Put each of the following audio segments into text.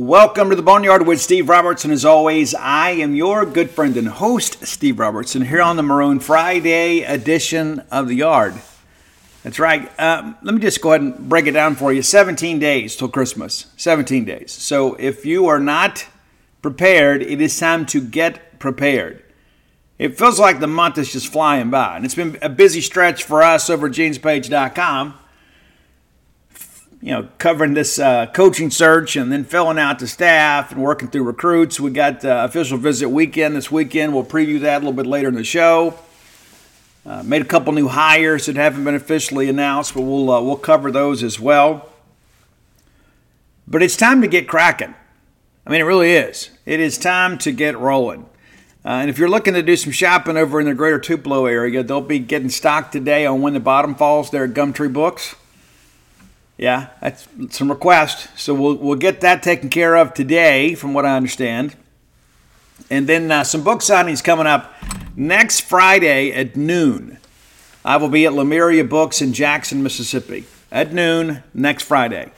Welcome to the Boneyard with Steve Robertson. As always, I am your good friend and host, Steve Robertson, here on the Maroon Friday edition of the Yard. That's right. Um, let me just go ahead and break it down for you. 17 days till Christmas. 17 days. So if you are not prepared, it is time to get prepared. It feels like the month is just flying by, and it's been a busy stretch for us over at genespage.com you know, covering this uh, coaching search and then filling out the staff and working through recruits. We got uh, official visit weekend this weekend. We'll preview that a little bit later in the show. Uh, made a couple new hires that haven't been officially announced, but we'll uh, we'll cover those as well. But it's time to get cracking. I mean, it really is. It is time to get rolling. Uh, and if you're looking to do some shopping over in the greater Tupelo area, they'll be getting stocked today on When the Bottom Falls there at Gumtree Books. Yeah, that's some request. So we'll we'll get that taken care of today, from what I understand. And then uh, some book signings coming up next Friday at noon. I will be at Lemuria Books in Jackson, Mississippi at noon next Friday.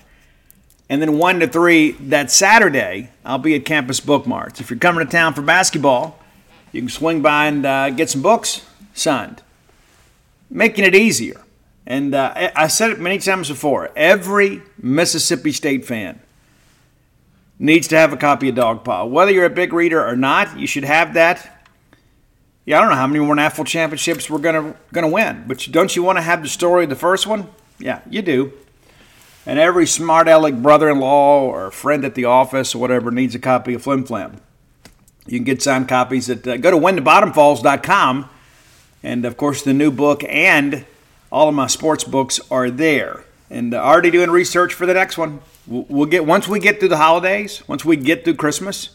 And then 1 to 3 that Saturday, I'll be at Campus Bookmarts. If you're coming to town for basketball, you can swing by and uh, get some books signed, making it easier. And uh, I said it many times before every Mississippi State fan needs to have a copy of Dogpile. Whether you're a big reader or not, you should have that. Yeah, I don't know how many more national championships we're gonna gonna win, but don't you want to have the story of the first one? Yeah, you do. And every smart aleck brother-in-law or friend at the office or whatever needs a copy of Flim Flam. You can get signed copies at uh, go to whenthebottomfalls.com, and of course the new book and all of my sports books are there. And uh, already doing research for the next one. We'll get once we get through the holidays, once we get through Christmas,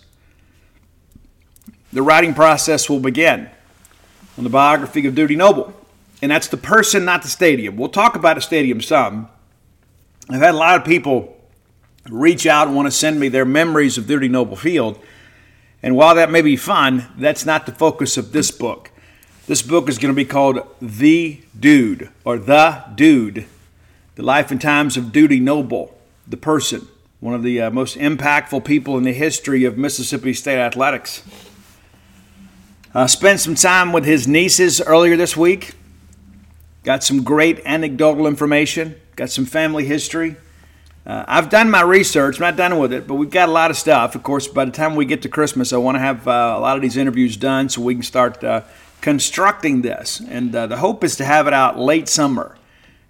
the writing process will begin on the biography of Dudy Noble. And that's the person, not the stadium. We'll talk about the stadium some. I've had a lot of people reach out and want to send me their memories of Dudy Noble Field. And while that may be fun, that's not the focus of this book. This book is going to be called The Dude or The Dude The Life and Times of Dudy Noble, the person, one of the uh, most impactful people in the history of Mississippi State athletics. Uh, spent some time with his nieces earlier this week. Got some great anecdotal information, got some family history. Uh, I've done my research, I'm not done with it, but we've got a lot of stuff. Of course, by the time we get to Christmas, I want to have uh, a lot of these interviews done so we can start uh, constructing this. And uh, the hope is to have it out late summer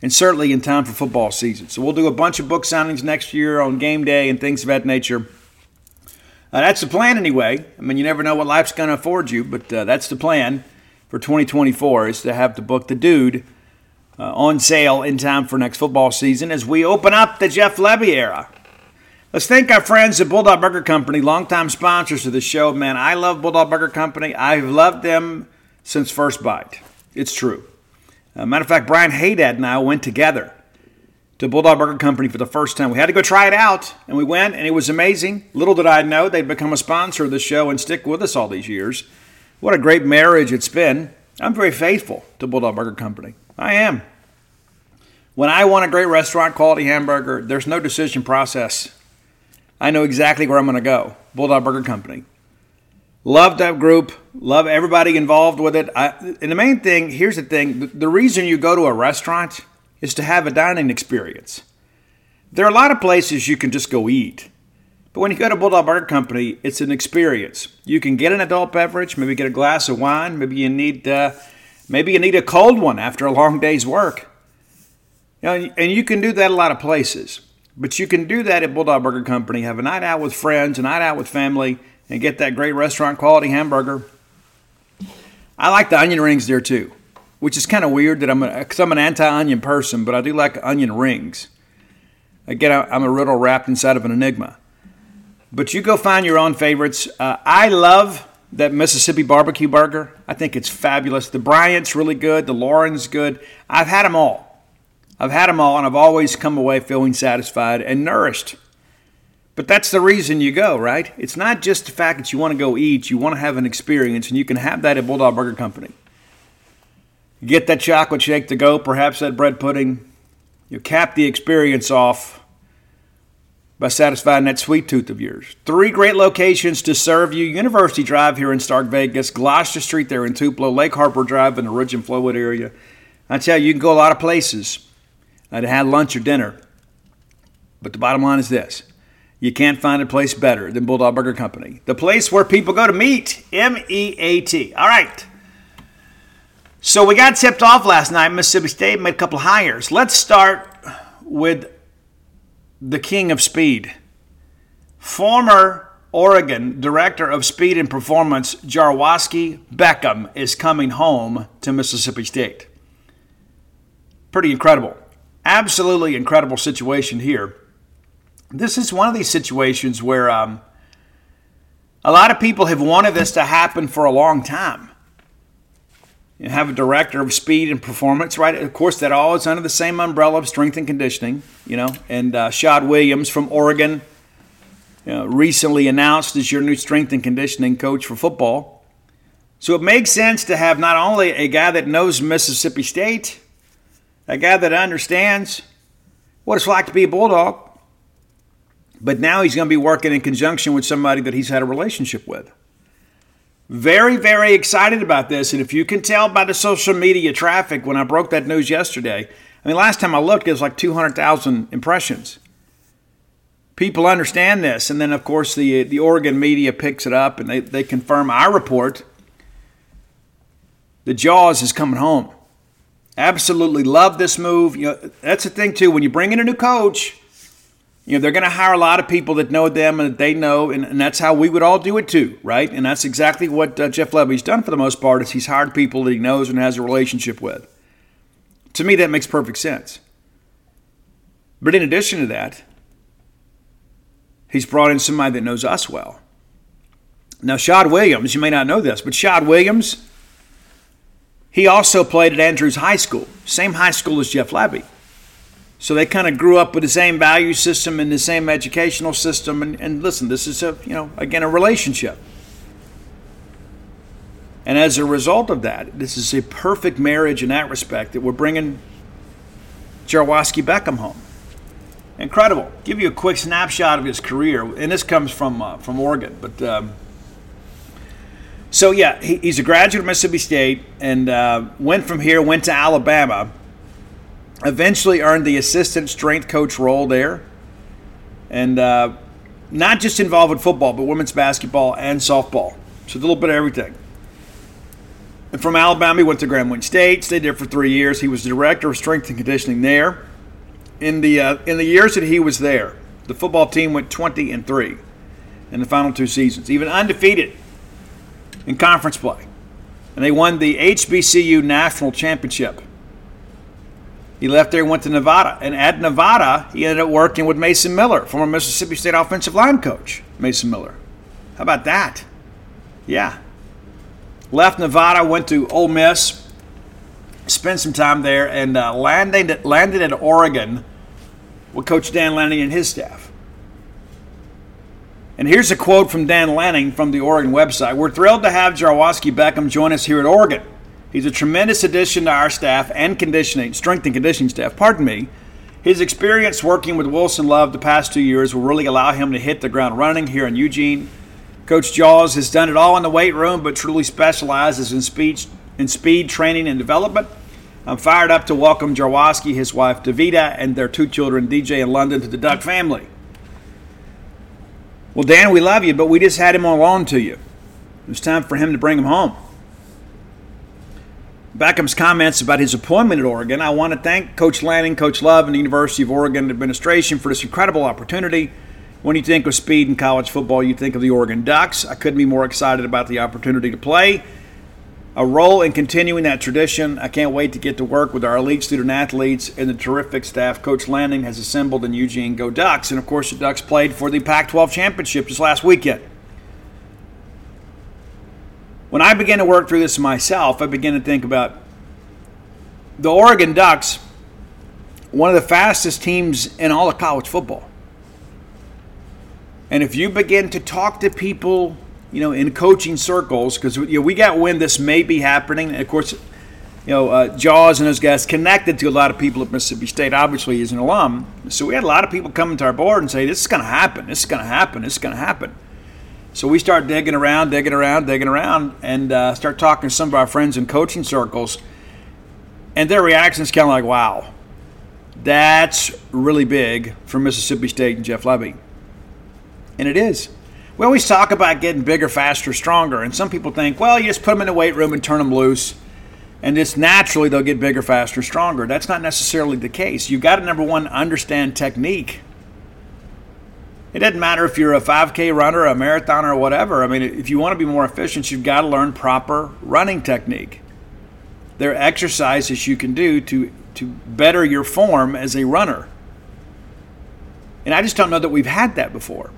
and certainly in time for football season. So we'll do a bunch of book signings next year on game day and things of that nature. Uh, that's the plan anyway. I mean, you never know what life's going to afford you, but uh, that's the plan for 2024 is to have the book The Dude uh, on sale in time for next football season as we open up the Jeff Lebby era. Let's thank our friends at Bulldog Burger Company, longtime sponsors of the show. Man, I love Bulldog Burger Company. I've loved them since first bite. It's true. Uh, matter of fact, Brian Haydad and I went together to Bulldog Burger Company for the first time. We had to go try it out, and we went, and it was amazing. Little did I know they'd become a sponsor of the show and stick with us all these years. What a great marriage it's been. I'm very faithful to Bulldog Burger Company. I am. When I want a great restaurant quality hamburger, there's no decision process. I know exactly where I'm going to go. Bulldog Burger Company. Love that group. Love everybody involved with it. I, and the main thing here's the thing the, the reason you go to a restaurant is to have a dining experience. There are a lot of places you can just go eat. But when you go to Bulldog Burger Company, it's an experience. You can get an adult beverage, maybe get a glass of wine, maybe you need uh, maybe you need a cold one after a long day's work. You know, and you can do that a lot of places. But you can do that at Bulldog Burger Company, have a night out with friends, a night out with family, and get that great restaurant quality hamburger. I like the onion rings there too, which is kind of weird that I'm because I'm an anti-onion person, but I do like onion rings. Again, I'm a riddle wrapped inside of an enigma. But you go find your own favorites. Uh, I love that Mississippi barbecue burger. I think it's fabulous. The Bryant's really good. The Lauren's good. I've had them all. I've had them all, and I've always come away feeling satisfied and nourished. But that's the reason you go, right? It's not just the fact that you want to go eat, you want to have an experience, and you can have that at Bulldog Burger Company. get that chocolate shake to go, perhaps that bread pudding. You cap the experience off by satisfying that sweet tooth of yours. Three great locations to serve you University Drive here in Stark Vegas, Gloster Street there in Tupelo, Lake Harbor Drive in the Ridge and Flowood area. I tell you, you can go a lot of places to have lunch or dinner. But the bottom line is this you can't find a place better than Bulldog Burger Company, the place where people go to meet. M E A T. All right. So we got tipped off last night. Mississippi State made a couple hires. Let's start with the king of speed. Former Oregon Director of Speed and Performance, Jarwoski Beckham, is coming home to Mississippi State. Pretty incredible. Absolutely incredible situation here. This is one of these situations where um, a lot of people have wanted this to happen for a long time. You have a director of speed and performance, right? Of course, that all is under the same umbrella of strength and conditioning, you know. And uh, Shad Williams from Oregon you know, recently announced as your new strength and conditioning coach for football. So it makes sense to have not only a guy that knows Mississippi State, a guy that understands what it's like to be a Bulldog, but now he's going to be working in conjunction with somebody that he's had a relationship with. Very, very excited about this. And if you can tell by the social media traffic when I broke that news yesterday, I mean, last time I looked, it was like 200,000 impressions. People understand this. And then, of course, the, uh, the Oregon media picks it up and they, they confirm our report. The Jaws is coming home. Absolutely love this move. You know, that's the thing, too. When you bring in a new coach, you know, they're going to hire a lot of people that know them and that they know, and, and, that's how we would all do it too, right? And that's exactly what uh, Jeff Lebby's done for the most part is he's hired people that he knows and has a relationship with. To me, that makes perfect sense. But in addition to that, he's brought in somebody that knows us well. Now, Shad Williams, you may not know this, but Shad Williams, he also played at Andrews High School, same high school as Jeff Lebby. So they kind of grew up with the same value system and the same educational system. And, and listen, this is a, you know, again, a relationship. And as a result of that, this is a perfect marriage in that respect that we're bringing Jarwoski Beckham home. Incredible. Give you a quick snapshot of his career, and this comes from uh, from Oregon. But um, so yeah, he, he's a graduate of Mississippi State and uh, went from here, went to Alabama, Eventually earned the assistant strength coach role there. And uh, not just involved with football, but women's basketball and softball. So a little bit of everything. And from Alabama, he went to Grambling State, stayed there for three years. He was the director of strength and conditioning there. In the uh, in the years that he was there, the football team went 20 and three in the final two seasons, even undefeated in conference play, and they won the HBCU national championship he left there and went to Nevada. And at Nevada, he ended up working with Mason Miller, former Mississippi State offensive line coach, Mason Miller. How about that? Yeah. Left Nevada, went to Ole Miss, spent some time there, and uh, landed, landed at Oregon with Coach Dan Lanning and his staff. And here's a quote from Dan Lanning from the Oregon website. We're thrilled to have Jarwoski Beckham join us here at Oregon. He's a tremendous addition to our staff and conditioning, strength and conditioning staff. Pardon me. His experience working with Wilson Love the past two years will really allow him to hit the ground running here in Eugene. Coach Jaws has done it all in the weight room, but truly specializes in speed, in speed training and development. I'm fired up to welcome Jarwoski, his wife Davida, and their two children, DJ and London, to the Duck family. Well, Dan, we love you, but we just had him on loan to you. It's time for him to bring him home. Beckham's comments about his appointment at Oregon. I want to thank Coach Lanning, Coach Love, and the University of Oregon administration for this incredible opportunity. When you think of speed in college football, you think of the Oregon Ducks. I couldn't be more excited about the opportunity to play a role in continuing that tradition. I can't wait to get to work with our elite student athletes and the terrific staff Coach Lanning has assembled in Eugene. Go Ducks! And of course, the Ducks played for the Pac 12 championship just last weekend. When I began to work through this myself, I began to think about the Oregon Ducks, one of the fastest teams in all of college football. And if you begin to talk to people you know, in coaching circles, because you know, we got wind this may be happening. And of course, you know, uh, Jaws and those guys connected to a lot of people at Mississippi State. Obviously, he's an alum, so we had a lot of people coming to our board and say, "This is going to happen. This is going to happen. This is going to happen." So we start digging around, digging around, digging around, and uh, start talking to some of our friends in coaching circles, and their reaction is kind of like, "Wow, that's really big for Mississippi State and Jeff Lebby," and it is we always talk about getting bigger, faster, stronger. And some people think, well, you just put them in the weight room and turn them loose, and just naturally they'll get bigger, faster, stronger. That's not necessarily the case. You've got to, number one, understand technique. It doesn't matter if you're a 5K runner, a marathoner, or whatever. I mean, if you want to be more efficient, you've got to learn proper running technique. There are exercises you can do to, to better your form as a runner. And I just don't know that we've had that before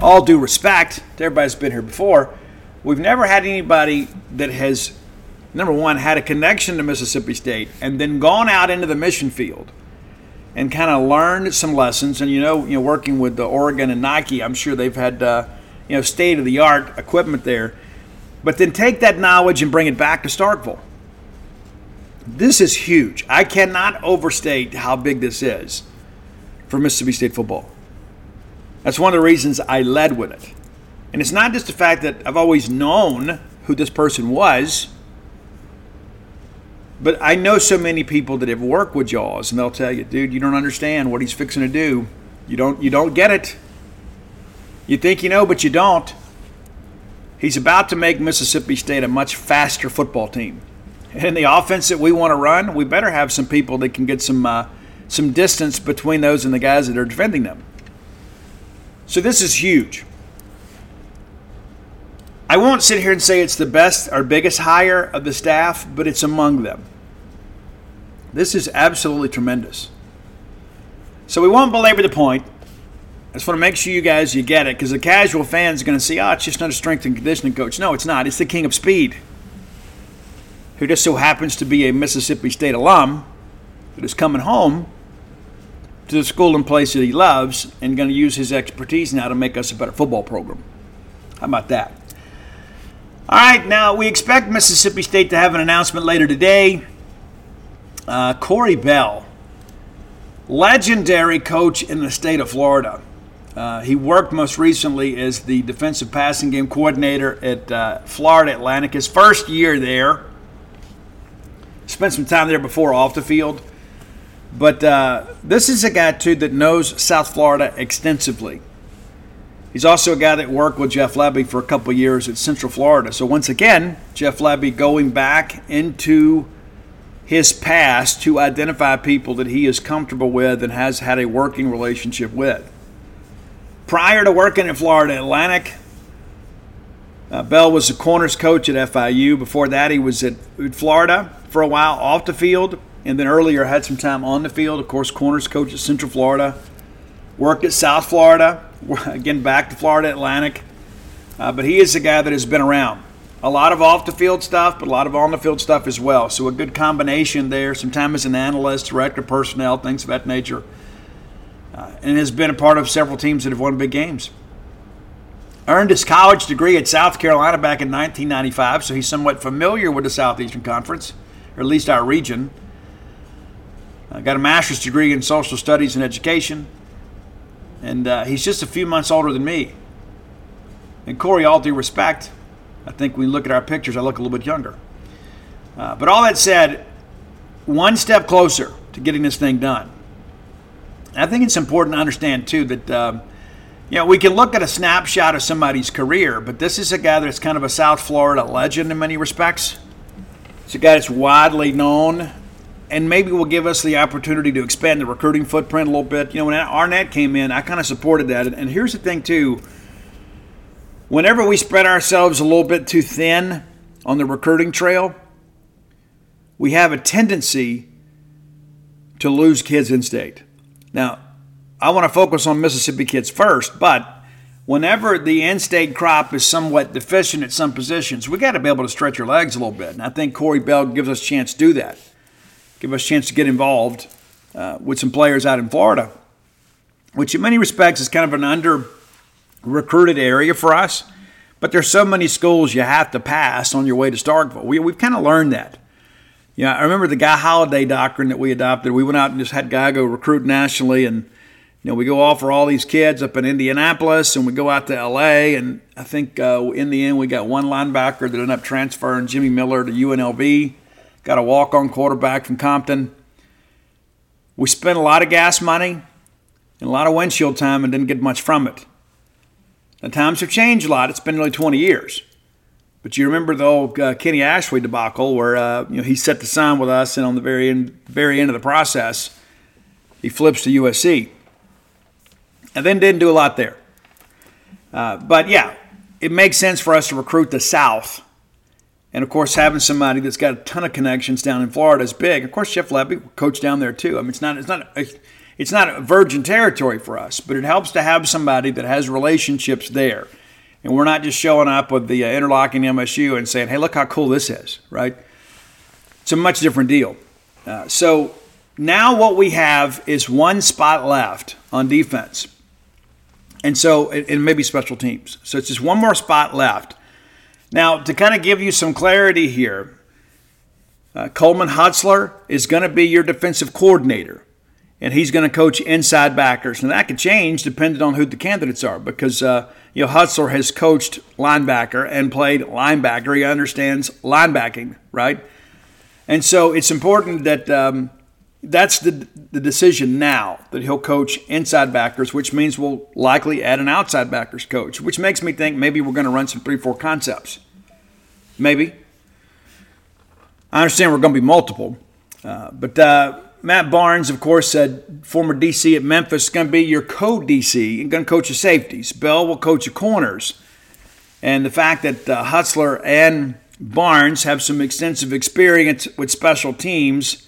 all due respect to everybody that's been here before, we've never had anybody that has, number one, had a connection to Mississippi State and then gone out into the mission field and kind of learned some lessons. And you know, you know, working with the Oregon and Nike, I'm sure they've had uh, you know state of the art equipment there. But then take that knowledge and bring it back to Starkville. This is huge. I cannot overstate how big this is for Mississippi State football. That's one of the reasons I led with it. And it's not just the fact that I've always known who this person was, but I know so many people that have worked with Jaws, and they'll tell you, dude, you don't understand what he's fixing to do. You don't, you don't get it. You think you know, but you don't. He's about to make Mississippi State a much faster football team. And the offense that we want to run, we better have some people that can get some uh, some distance between those and the guys that are defending them. So this is huge. I won't sit here and say it's the best or biggest hire of the staff, but it's among them. This is absolutely tremendous. So we won't belabor the point. I just want to make sure you guys you get it because the casual fan is going to see, oh, it's just not a strength and conditioning coach. No, it's not. It's the king of speed, who just so happens to be a Mississippi State alum that is coming home to the school and place that he loves and going to use his expertise now to make us a better football program. How about that? All right, now we expect Mississippi State to have an announcement later today. Uh, Corey Bell, legendary coach in the state of Florida. Uh, he worked most recently as the defensive passing game coordinator at uh, Florida Atlantic. His first year there, spent some time there before off the field. But uh, this is a guy, too, that knows South Florida extensively. He's also a guy that worked with Jeff Lebby for a couple years at Central Florida. So, once again, Jeff Lebby going back into his past to identify people that he is comfortable with and has had a working relationship with. Prior to working at Florida Atlantic, uh, Bell was the corners coach at FIU. Before that, he was at Florida for a while off the field and then earlier had some time on the field. Of course, corners coach at Central Florida, worked at South Florida, again back to Florida Atlantic. Uh, but he is a guy that has been around. A lot of off the field stuff, but a lot of on the field stuff as well. So a good combination there. Sometimes as an analyst, director of personnel, things of that nature. Uh, and has been a part of several teams that have won big games. Earned his college degree at South Carolina back in 1995, so he's somewhat familiar with the Southeastern Conference, or at least our region. I got a master's degree in social studies and education, and uh, he's just a few months older than me. And Corey, all due respect, I think when we look at our pictures, I look a little bit younger. Uh, but all that said, one step closer to getting this thing done. I think it's important to understand too that um, you know we can look at a snapshot of somebody's career, but this is a guy that's kind of a South Florida legend in many respects. It's a guy that's widely known and maybe will give us the opportunity to expand the recruiting footprint a little bit. You know, when Arnett came in, I kind of supported that. And here's the thing, too whenever we spread ourselves a little bit too thin on the recruiting trail, we have a tendency to lose kids in state. Now, I want to focus on Mississippi kids first, but whenever the in-state crop is somewhat deficient at some positions, we got to be able to stretch our legs a little bit. And I think Corey Bell gives us a chance to do that. Give us a chance to get involved uh, with some players out in Florida, which in many respects is kind of an under recruited area for us. But there's so many schools you have to pass on your way to Starkville. We, we've kind of learned that. Yeah, I remember the Guy Holliday doctrine that we adopted. We went out and just had Guy go recruit nationally, and you know we go offer all these kids up in Indianapolis, and we go out to L.A. And I think uh, in the end we got one linebacker that ended up transferring Jimmy Miller to UNLV. Got a walk-on quarterback from Compton. We spent a lot of gas money and a lot of windshield time and didn't get much from it. The times have changed a lot. It's been nearly 20 years. But you remember the old uh, Kenny Ashley debacle where uh, you know he set the sign with us, and on the very end, very end of the process, he flips to USC, and then didn't do a lot there. Uh, but yeah, it makes sense for us to recruit the South, and of course, having somebody that's got a ton of connections down in Florida is big. Of course, Jeff Lebby coach down there too. I mean, it's not it's not a, it's not virgin territory for us, but it helps to have somebody that has relationships there and we're not just showing up with the uh, interlocking MSU and saying, hey, look how cool this is, right? It's a much different deal. Uh, so now what we have is one spot left on defense. And so, and maybe special teams. So it's just one more spot left. Now, to kind of give you some clarity here, uh, Coleman Hutzler is going to be your defensive coordinator and he's going to coach inside backers. And that could change depending on who the candidates are because, uh, you know, Hutzler has coached linebacker and played linebacker. He understands linebacking, right? And so it's important that um, that's the, the decision now that he'll coach inside backers, which means we'll likely add an outside backers coach, which makes me think maybe we're going to run some 3 4 concepts. Maybe. I understand we're going to be multiple, uh, but. Uh, Matt Barnes, of course, said former DC at Memphis, is going to be your co DC and going to coach your safeties. Bell will coach your corners. And the fact that uh, Hutzler and Barnes have some extensive experience with special teams,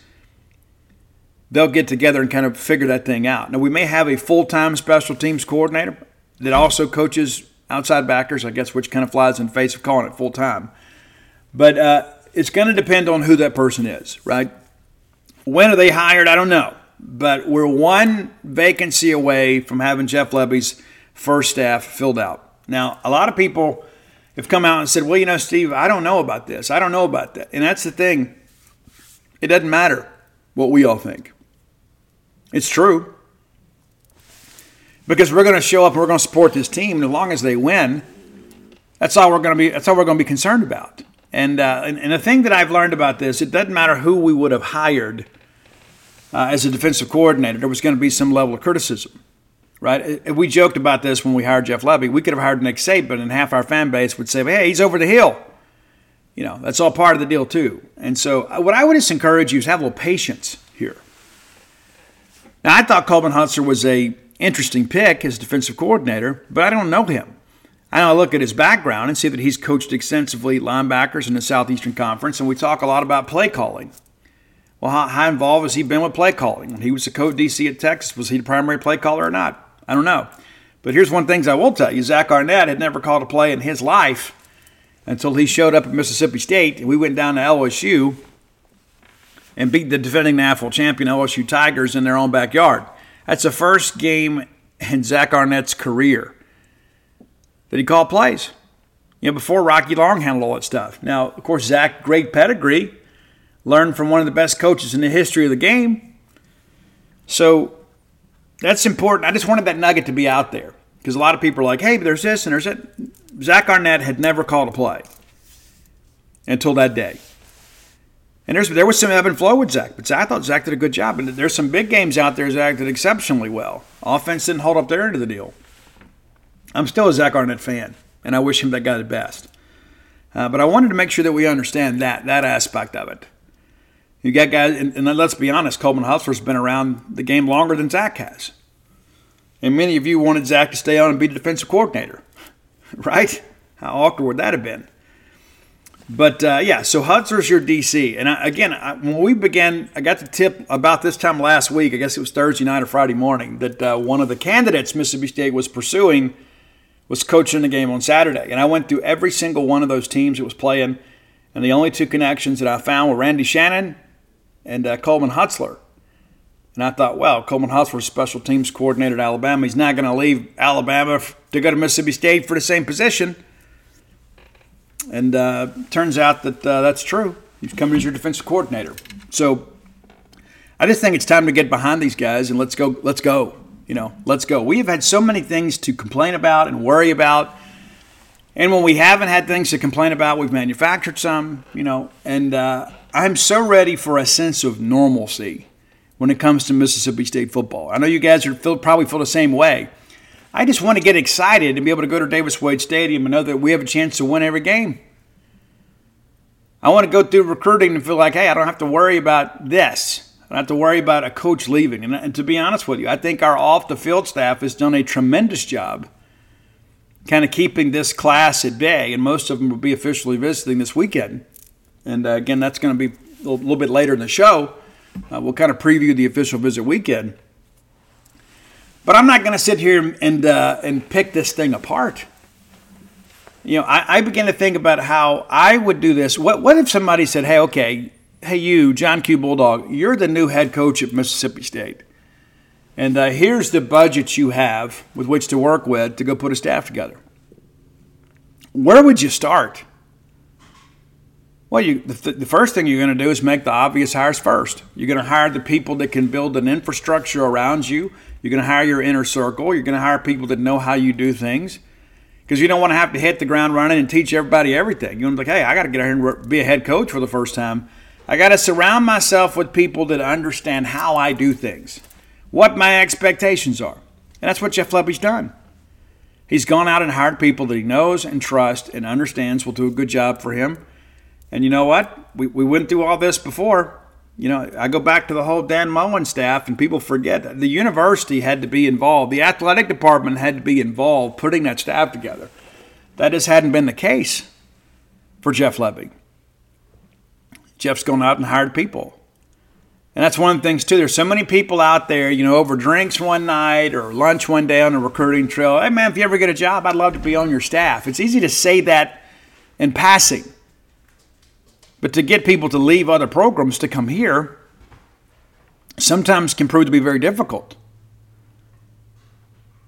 they'll get together and kind of figure that thing out. Now, we may have a full time special teams coordinator that also coaches outside backers, I guess, which kind of flies in the face of calling it full time. But uh, it's going to depend on who that person is, right? When are they hired? I don't know. But we're one vacancy away from having Jeff Lebby's first staff filled out. Now, a lot of people have come out and said, well, you know, Steve, I don't know about this. I don't know about that. And that's the thing. It doesn't matter what we all think. It's true. Because we're going to show up and we're going to support this team. And as long as they win, that's all we're going to be. That's all we're going to be concerned about. And, uh, and and the thing that I've learned about this, it doesn't matter who we would have hired uh, as a defensive coordinator, there was going to be some level of criticism, right? We joked about this when we hired Jeff Lebby. We could have hired Nick Saban, and half our fan base would say, "Hey, he's over the hill." You know, that's all part of the deal too. And so, uh, what I would just encourage you is have a little patience. Now, I thought Coleman Hutzler was a interesting pick as defensive coordinator, but I don't know him. I know I look at his background and see that he's coached extensively linebackers in the Southeastern Conference, and we talk a lot about play calling. Well, how, how involved has he been with play calling? When he was the coach DC at Texas, was he the primary play caller or not? I don't know. But here's one thing I will tell you Zach Arnett had never called a play in his life until he showed up at Mississippi State. And we went down to LSU and beat the defending national champion LSU Tigers in their own backyard. That's the first game in Zach Arnett's career that he called plays. You know, before Rocky Long handled all that stuff. Now, of course, Zach, great pedigree, learned from one of the best coaches in the history of the game. So that's important. I just wanted that nugget to be out there because a lot of people are like, hey, there's this and there's that. Zach Arnett had never called a play until that day. And there's, there was some ebb and flow with Zach, but I thought Zach did a good job. And there's some big games out there Zach did exceptionally well. Offense didn't hold up their end of the deal. I'm still a Zach Arnett fan, and I wish him that guy the best. Uh, but I wanted to make sure that we understand that that aspect of it. You got guys, and, and let's be honest, Coleman Hutzler's been around the game longer than Zach has. And many of you wanted Zach to stay on and be the defensive coordinator, right? How awkward would that have been? But uh, yeah, so Hutzler's your DC, and I, again, I, when we began, I got the tip about this time last week. I guess it was Thursday night or Friday morning that uh, one of the candidates Mississippi State was pursuing was coaching the game on Saturday, and I went through every single one of those teams that was playing, and the only two connections that I found were Randy Shannon and uh, Coleman Hutzler. And I thought, well, Coleman Hutzler's special teams coordinator at Alabama, he's not going to leave Alabama to go to Mississippi State for the same position. And uh, turns out that uh, that's true. He's coming as your defensive coordinator. So I just think it's time to get behind these guys and let's go. Let's go. You know, let's go. We have had so many things to complain about and worry about. And when we haven't had things to complain about, we've manufactured some, you know. And uh, I'm so ready for a sense of normalcy when it comes to Mississippi State football. I know you guys are feel, probably feel the same way. I just want to get excited and be able to go to Davis Wade Stadium and know that we have a chance to win every game. I want to go through recruiting and feel like, hey, I don't have to worry about this. I don't have to worry about a coach leaving. And, and to be honest with you, I think our off the field staff has done a tremendous job kind of keeping this class at bay, and most of them will be officially visiting this weekend. And uh, again, that's going to be a little bit later in the show. Uh, we'll kind of preview the official visit weekend. But I'm not going to sit here and uh, and pick this thing apart. You know, I, I began to think about how I would do this. What what if somebody said, "Hey, okay, hey you, John Q. Bulldog, you're the new head coach at Mississippi State, and uh, here's the budget you have with which to work with to go put a staff together." Where would you start? Well, you, the, the, first thing you're going to do is make the obvious hires first. You're going to hire the people that can build an infrastructure around you. You're going to hire your inner circle. You're going to hire people that know how you do things because you don't want to have to hit the ground running and teach everybody everything. You want to be like, hey, I got to get out here and be a head coach for the first time. I got to surround myself with people that understand how I do things, what my expectations are. And that's what Jeff Lebby's done. He's gone out and hired people that he knows and trusts and understands will do a good job for him and you know what? We, we went through all this before. You know, I go back to the whole Dan Mullen staff, and people forget that the university had to be involved. The athletic department had to be involved putting that staff together. That just hadn't been the case for Jeff Lebby. Jeff's gone out and hired people. And that's one of the things, too. There's so many people out there, you know, over drinks one night or lunch one day on a recruiting trail. Hey, man, if you ever get a job, I'd love to be on your staff. It's easy to say that in passing. But to get people to leave other programs to come here sometimes can prove to be very difficult.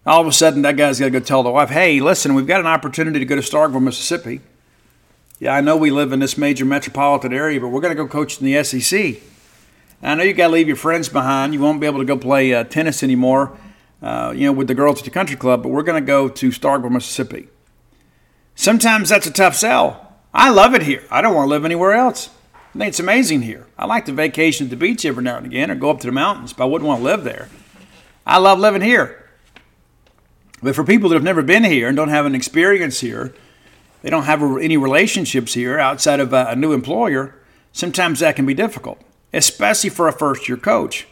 All of a sudden, that guy's got to go tell the wife, hey, listen, we've got an opportunity to go to Starkville, Mississippi. Yeah, I know we live in this major metropolitan area, but we're going to go coach in the SEC. I know you got to leave your friends behind. You won't be able to go play uh, tennis anymore, uh, you know, with the girls at the country club. But we're going to go to Starkville, Mississippi. Sometimes that's a tough sell. I love it here. I don't want to live anywhere else. I think it's amazing here. I like to vacation at the beach every now and again or go up to the mountains, but I wouldn't want to live there. I love living here. But for people that have never been here and don't have an experience here, they don't have any relationships here outside of a new employer, sometimes that can be difficult, especially for a first year coach.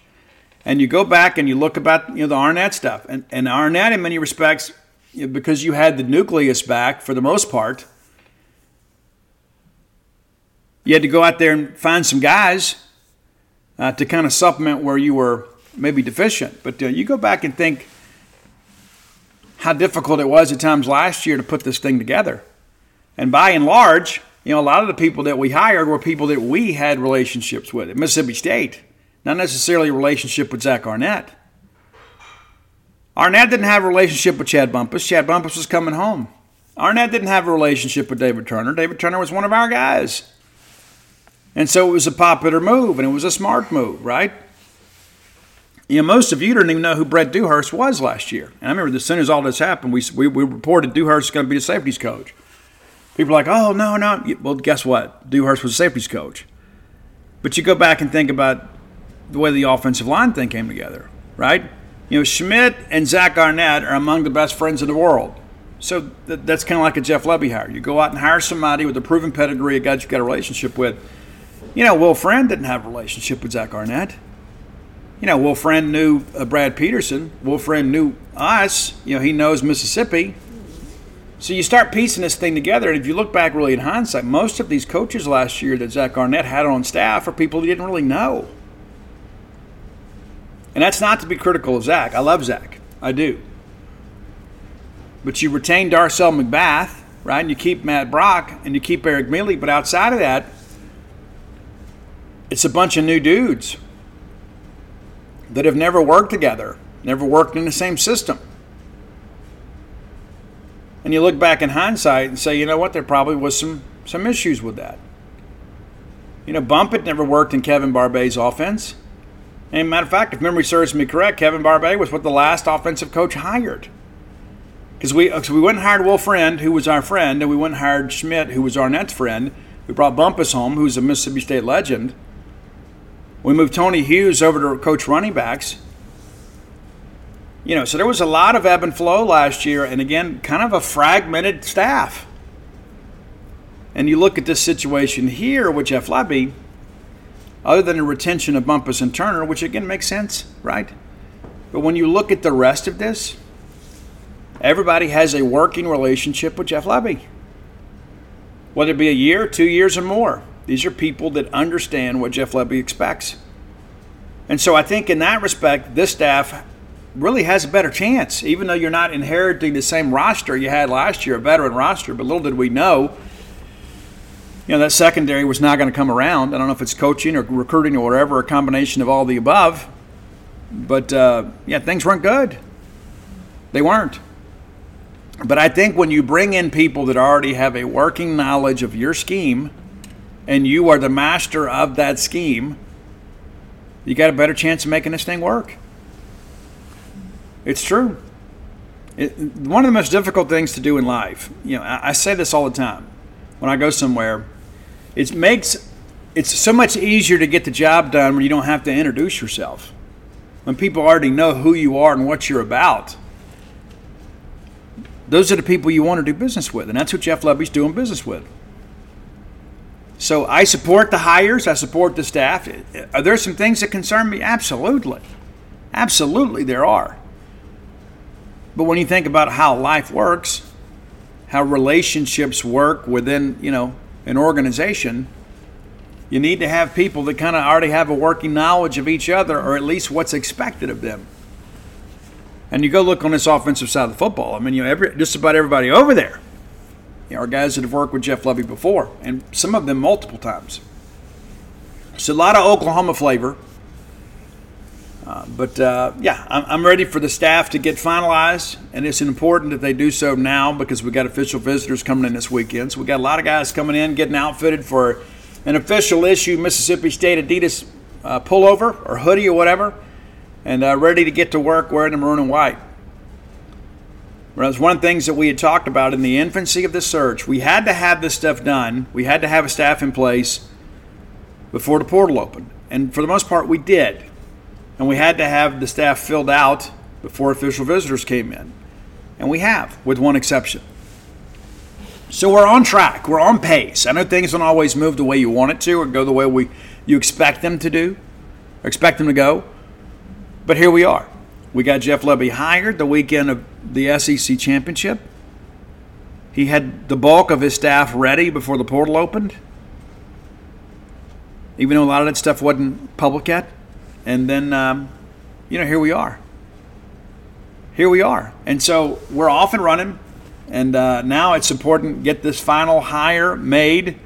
And you go back and you look about you know the Arnett stuff, and, and Arnett, in many respects, because you had the nucleus back for the most part, you had to go out there and find some guys uh, to kind of supplement where you were maybe deficient. But uh, you go back and think how difficult it was at times last year to put this thing together. And by and large, you know, a lot of the people that we hired were people that we had relationships with at Mississippi State, not necessarily a relationship with Zach Arnett. Arnett didn't have a relationship with Chad Bumphis. Chad Bumphis was coming home. Arnett didn't have a relationship with David Turner. David Turner was one of our guys. And so it was a popular move and it was a smart move, right? You know, most of you didn't even know who Brett Dewhurst was last year. And I remember as soon as all this happened, we, we, we reported Dewhurst is going to be the safeties coach. People are like, oh, no, no. Well, guess what? Dewhurst was a safeties coach. But you go back and think about the way the offensive line thing came together, right? You know, Schmidt and Zach Arnett are among the best friends in the world. So that's kind of like a Jeff Lebby hire. You go out and hire somebody with a proven pedigree, a guy you've got a relationship with you know, Will Friend didn't have a relationship with Zach Arnett. You know, Will Friend knew uh, Brad Peterson. Will Friend knew us. You know, he knows Mississippi. So you start piecing this thing together, and if you look back really in hindsight, most of these coaches last year that Zach Arnett had on staff are people he didn't really know. And that's not to be critical of Zach. I love Zach. I do. But you retain Darcel McBath, right? And you keep Matt Brock and you keep Eric Mealy. But outside of that, it's a bunch of new dudes that have never worked together, never worked in the same system. And you look back in hindsight and say, you know what, there probably was some some issues with that. You know, Bumphis never worked in Kevin Barbay's offense. And matter of fact, if memory serves me correct, Kevin Barbay was what the last offensive coach hired. Because we, we went and hired Will Friend, who was our friend, and we went and hired Schmidt, who was Arnett's friend. We brought Bumphis home, who's a Mississippi State legend. We moved Tony Hughes over to coach running backs. You know, so there was a lot of ebb and flow last year, and again, kind of a fragmented staff. And you look at this situation here with Jeff Lebby, other than the retention of Bumphis and Turner, which again makes sense, right? But when you look at the rest of this, everybody has a working relationship with Jeff Lebby. Whether it be a year, two years, or more. These are people that understand what Jeff Lebby expects. And so I think in that respect, this staff really has a better chance, even though you're not inheriting the same roster you had last year, a veteran roster. But little did we know you know, that secondary was not going to come around. I don't know if it's coaching or recruiting or whatever, a combination of all the above. But uh, yeah, things weren't good. They weren't. But I think when you bring in people that already have a working knowledge of your scheme and you are the master of that scheme, you got a better chance of making this thing work. It's true. It, one of the most difficult things to do in life, you know, I, I say this all the time when I go somewhere it makes it's so much easier to get the job done when you don't have to introduce yourself. When people already know who you are and what you're about. Those are the people you want to do business with, and that's what Jeff Lebby's doing business with. So I support the hires, I support the staff. Are there some things that concern me? Absolutely. Absolutely there are. But when you think about how life works, how relationships work within, you know, an organization, you need to have people that kind of already have a working knowledge of each other or at least what's expected of them. And you go look on this offensive side of the football. I mean, you know, every, just about everybody over there you know, are guys that have worked with Jeff Lebby before, and some of them multiple times. So a lot of Oklahoma flavor. Uh, but uh, yeah, I'm, I'm, ready for the staff to get finalized, and it's important that they do so now because we've got official visitors coming in this weekend. So we've got a lot of guys coming in, getting outfitted for an official issue Mississippi State Adidas uh, pullover or hoodie or whatever, and uh, ready to get to work wearing the maroon and white. That's one of the things that we had talked about in the infancy of the search. We had to have this stuff done. We had to have a staff in place before the portal opened, and for the most part, we did and we had to have the staff filled out before official visitors came in. And we have, with one exception. So we're on track. We're on pace. I know things don't always move the way you want it to or go the way we you expect them to do, or expect them to go. But here we are. We got Jeff Lebby hired the weekend of the SEC championship. He had the bulk of his staff ready before the portal opened. Even though a lot of that stuff wasn't public yet. And then, um, you know, here we are. Here we are. And so we're off and running. And uh, now it's important to get this final hire made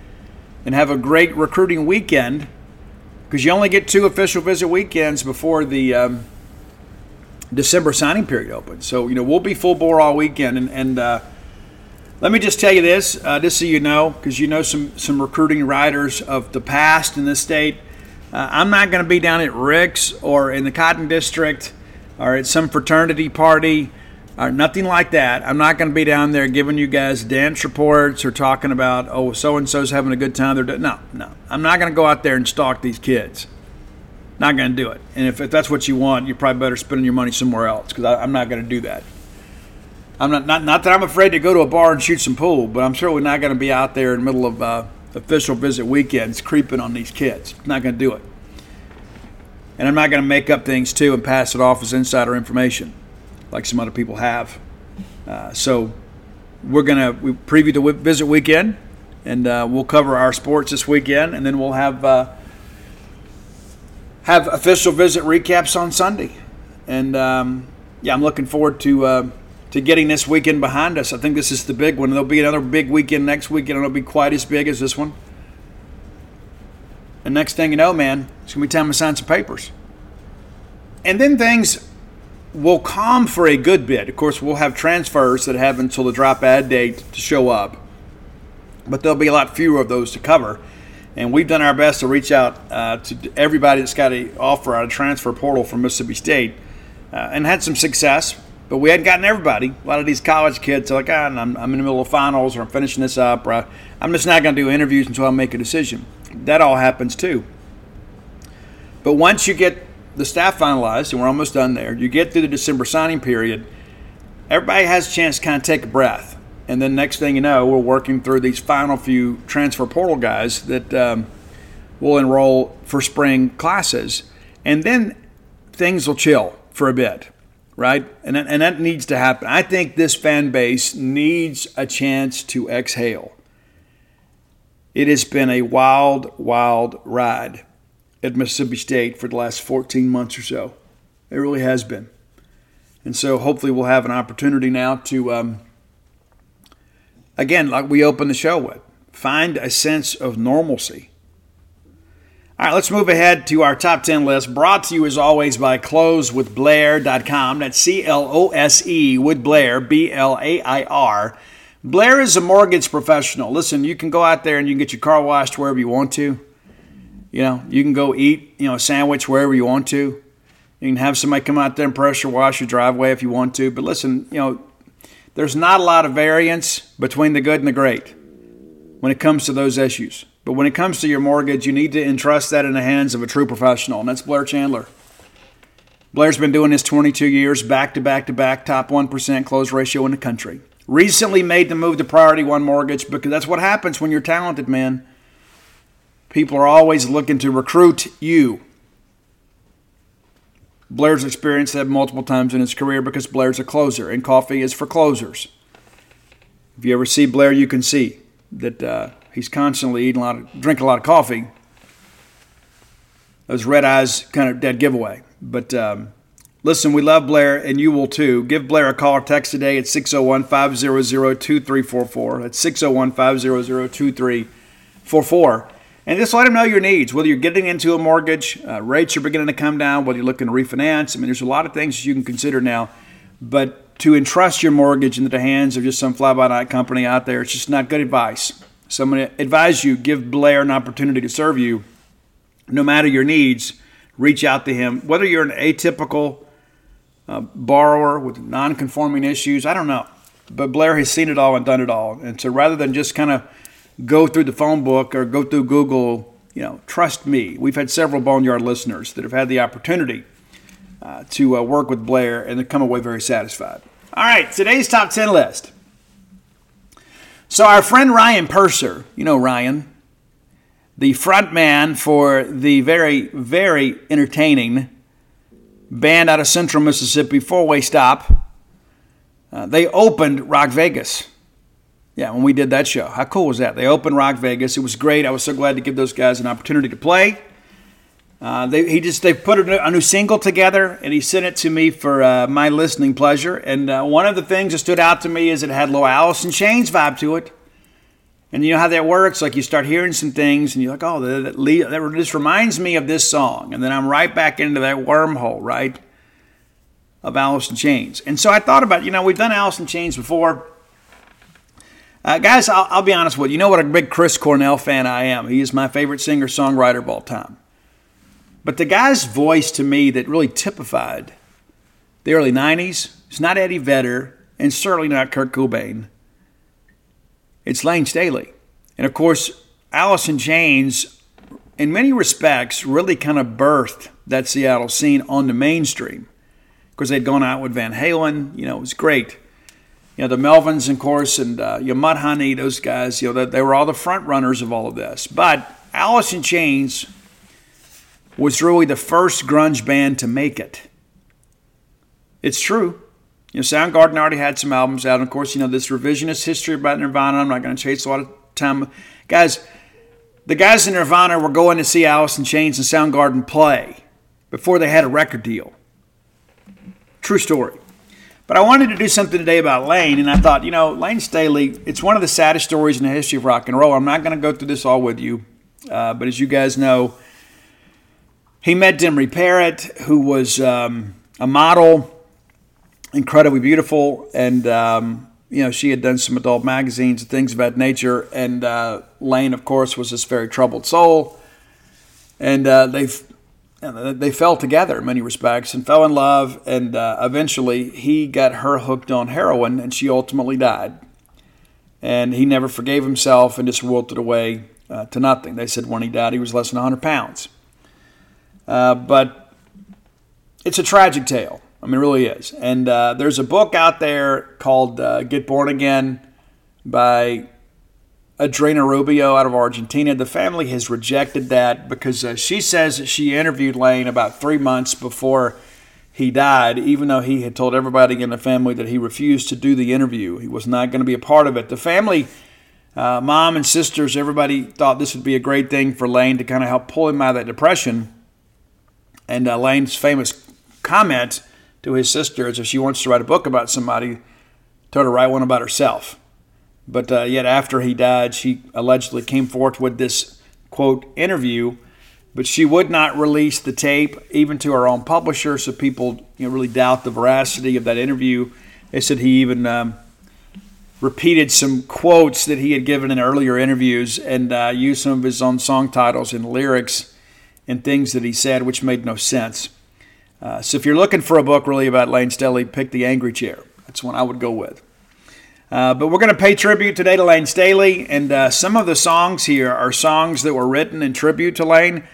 and have a great recruiting weekend because you only get two official visit weekends before the um, December signing period opens. So, you know, we'll be full bore all weekend. And, and uh, let me just tell you this, uh, just so you know, because you know some, some recruiting writers of the past in this state. Uh, I'm not going to be down at Rick's or in the Cotton District or at some fraternity party or nothing like that. I'm not going to be down there giving you guys dance reports or talking about, oh, so and so's having a good time. They're no, no. I'm not going to go out there and stalk these kids. Not going to do it. And if, if that's what you want, you're probably better spending your money somewhere else because I'm not going to do that. I'm not, not not that I'm afraid to go to a bar and shoot some pool, but I'm certainly not going to be out there in the middle of uh, official visit weekends creeping on these kids. Not going to do it. And I'm not going to make up things too and pass it off as insider information like some other people have. Uh, so we're gonna we preview the visit weekend, and uh, we'll cover our sports this weekend, and then we'll have uh, have official visit recaps on Sunday. And um, yeah, I'm looking forward to uh, to getting this weekend behind us. I think this is the big one. There'll be another big weekend next weekend. And it'll be quite as big as this one. And next thing you know, man, it's gonna be time to sign some papers. And then things will calm for a good bit. Of course, we'll have transfers that have until the drop ad date to show up, but there'll be a lot fewer of those to cover. And we've done our best to reach out uh, to everybody that's got an offer out of transfer portal from Mississippi State uh, and had some success. But we hadn't gotten everybody. A lot of these college kids are like, ah, I'm, I'm in the middle of finals or I'm finishing this up or I'm just not going to do interviews until I make a decision. That all happens too. But once you get the staff finalized, and we're almost done there. You get through the December signing period, everybody has a chance to kind of take a breath. And then next thing you know, we're working through these final few transfer portal guys that um, will enroll for spring classes. And then things will chill for a bit, right? And, and that needs to happen. I think this fan base needs a chance to exhale. It has been a wild, wild ride at Mississippi State for the last 14 months or so. It really has been. And so hopefully we'll have an opportunity now to, um, again, like we opened the show with, find a sense of normalcy. All right, let's move ahead to our top 10 list, brought to you as always by closewithblair.com. That's C L O S E with Blair, B L A I R. Blair is a mortgage professional. Listen, you can go out there and you can get your car washed wherever you want to. You know, you can go eat, you know, a sandwich wherever you want to. You can have somebody come out there and pressure wash your driveway if you want to. But listen, you know, there's not a lot of variance between the good and the great when it comes to those issues. But when it comes to your mortgage, you need to entrust that in the hands of a true professional, and that's Blair Chandler. Blair's been doing this 22 years, back to back to back, top 1% close ratio in the country. Recently made the move to Priority One Mortgage because that's what happens when you're talented, man. People are always looking to recruit you. Blair's experienced that multiple times in his career because Blair's a closer, and coffee is for closers. If you ever see Blair, you can see that uh, he's constantly eating a lot, of, drinking a lot of coffee. Those red eyes kind of dead giveaway. But um, listen, we love Blair, and you will too. Give Blair a call or text today at 601 500 2344. That's 601 500 2344 and just let them know your needs. Whether you're getting into a mortgage, uh, rates are beginning to come down, whether you're looking to refinance. I mean, there's a lot of things you can consider now. But to entrust your mortgage into the hands of just some fly by night company out there, it's just not good advice. So I'm going to advise you give Blair an opportunity to serve you. No matter your needs, reach out to him. Whether you're an atypical uh, borrower with non conforming issues, I don't know. But Blair has seen it all and done it all. And so rather than just kind of go through the phone book or go through Google, you know, trust me. We've had several Boneyard listeners that have had the opportunity uh, to uh, work with Blair and they come away very satisfied. All right, today's top 10 list. So, our friend Ryan Purser, you know Ryan, the front man for the very, very entertaining band out of central Mississippi, Four Way Stop, uh, they opened Rock Vegas. Yeah, when we did that show. How cool was that? They opened Rock Vegas. It was great. I was so glad to give those guys an opportunity to play. Uh, they he just they put a new, a new, single together and he sent it to me for uh, my listening pleasure. And uh, one of the things that stood out to me is it had a little Alice in Chains vibe to it. And you know how that works? Like you start hearing some things and you're like, oh, that, that, that just reminds me of this song. And then I'm right back into that wormhole, right? Of Alice in Chains. And so I thought about, you know, we've done Alice in Chains before. Uh, guys, I'll, I'll, be honest with you. You know what a big Chris Cornell fan I am. He is my favorite singer songwriter of all time. But the guy's voice to me that really typified the early 90s is not Eddie Vedder and certainly not Kurt Cobain. It's Layne Staley. And of course, in Chains, in many respects, really kind of birthed that Seattle scene on the mainstream. Because they'd gone out with Van Halen, you know, it was great you know, the Melvins, of course, and uh, you know, Mudhoney, those guys, you know, they were all the front runners of all of this. But Alice in Chains was really the first grunge band to make it. It's true. You know, Soundgarden already had some albums out. And of course, you know, this revisionist history about Nirvana. I'm not going to chase a lot of time. Guys, the guys in Nirvana were going to see Alice in Chains and Soundgarden play before they had a record deal. True story. But I wanted to do something today about Layne, and I thought, you know, Layne Staley, it's one of the saddest stories in the history of rock and roll. I'm not going to go through this all with you, uh, but as you guys know, he met Demri Parrott, who was um, a model, incredibly beautiful, and um, you know she had done some adult magazines and things that nature. And uh, Layne, of course, was this very troubled soul, and uh, they they fell together in many respects and fell in love. And uh, eventually, he got her hooked on heroin, and she ultimately died. And he never forgave himself and just wilted away uh, to nothing. They said when he died, he was less than 100 pounds. Uh, but it's a tragic tale. I mean, it really is. And uh, there's a book out there called uh, Get Born Again by Adriana Rubio out of Argentina. The family has rejected that because uh, she says that she interviewed Layne about three months before he died, even though he had told everybody in the family that he refused to do the interview. He was not going to be a part of it. The family, uh, mom and sisters, everybody thought this would be a great thing for Layne to kind of help pull him out of that depression. And uh, Layne's famous comment to his sister is if she wants to write a book about somebody, tell her to write one about herself. But uh, yet, after he died, she allegedly came forth with this quote interview, but she would not release the tape even to her own publisher, so people you know, really doubt the veracity of that interview. They said he even um, repeated some quotes that he had given in earlier interviews and uh, used some of his own song titles and lyrics and things that he said, which made no sense. Uh, so if you're looking for a book really about Layne Staley, pick The Angry Chair. That's one I would go with. Uh, but we're going to pay tribute today to Layne Staley, and uh, some of the songs here are songs that were written in tribute to Layne.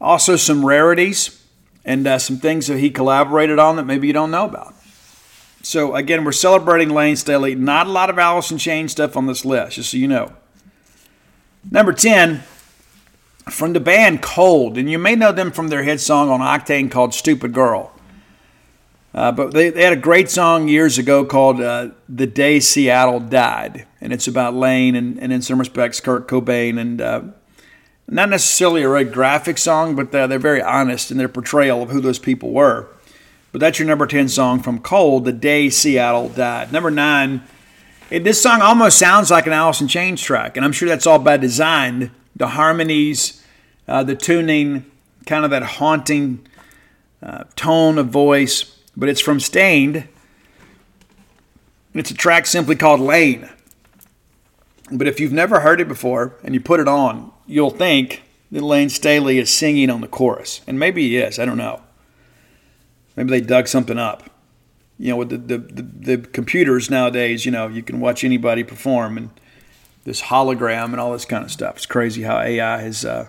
Also, some rarities and uh, some things that he collaborated on that maybe you don't know about. So, again, we're celebrating Layne Staley. Not a lot of Alice in Chains stuff on this list, just so you know. Number 10, from the band Cold, and you may know them from their hit song on Octane called Stupid Girl. Uh, but they, they, had a great song years ago called uh, The Day Seattle Died, and it's about Layne and, and in some respects, Kurt Cobain. And uh, not necessarily a very graphic song, but they're, they're very honest in their portrayal of who those people were. But that's your number 10 song from Cold, The Day Seattle Died. Number 9, it, this song almost sounds like an in Chains track, and I'm sure that's all by design the harmonies, uh, the tuning, kind of that haunting uh, tone of voice. But it's from Staind. It's a track simply called Layne. But if you've never heard it before and you put it on, you'll think that Layne Staley is singing on the chorus. And maybe he is, I don't know. Maybe they dug something up. You know, with the, the, the, the computers nowadays, you know, you can watch anybody perform and this hologram and all this kind of stuff. It's crazy how AI has uh,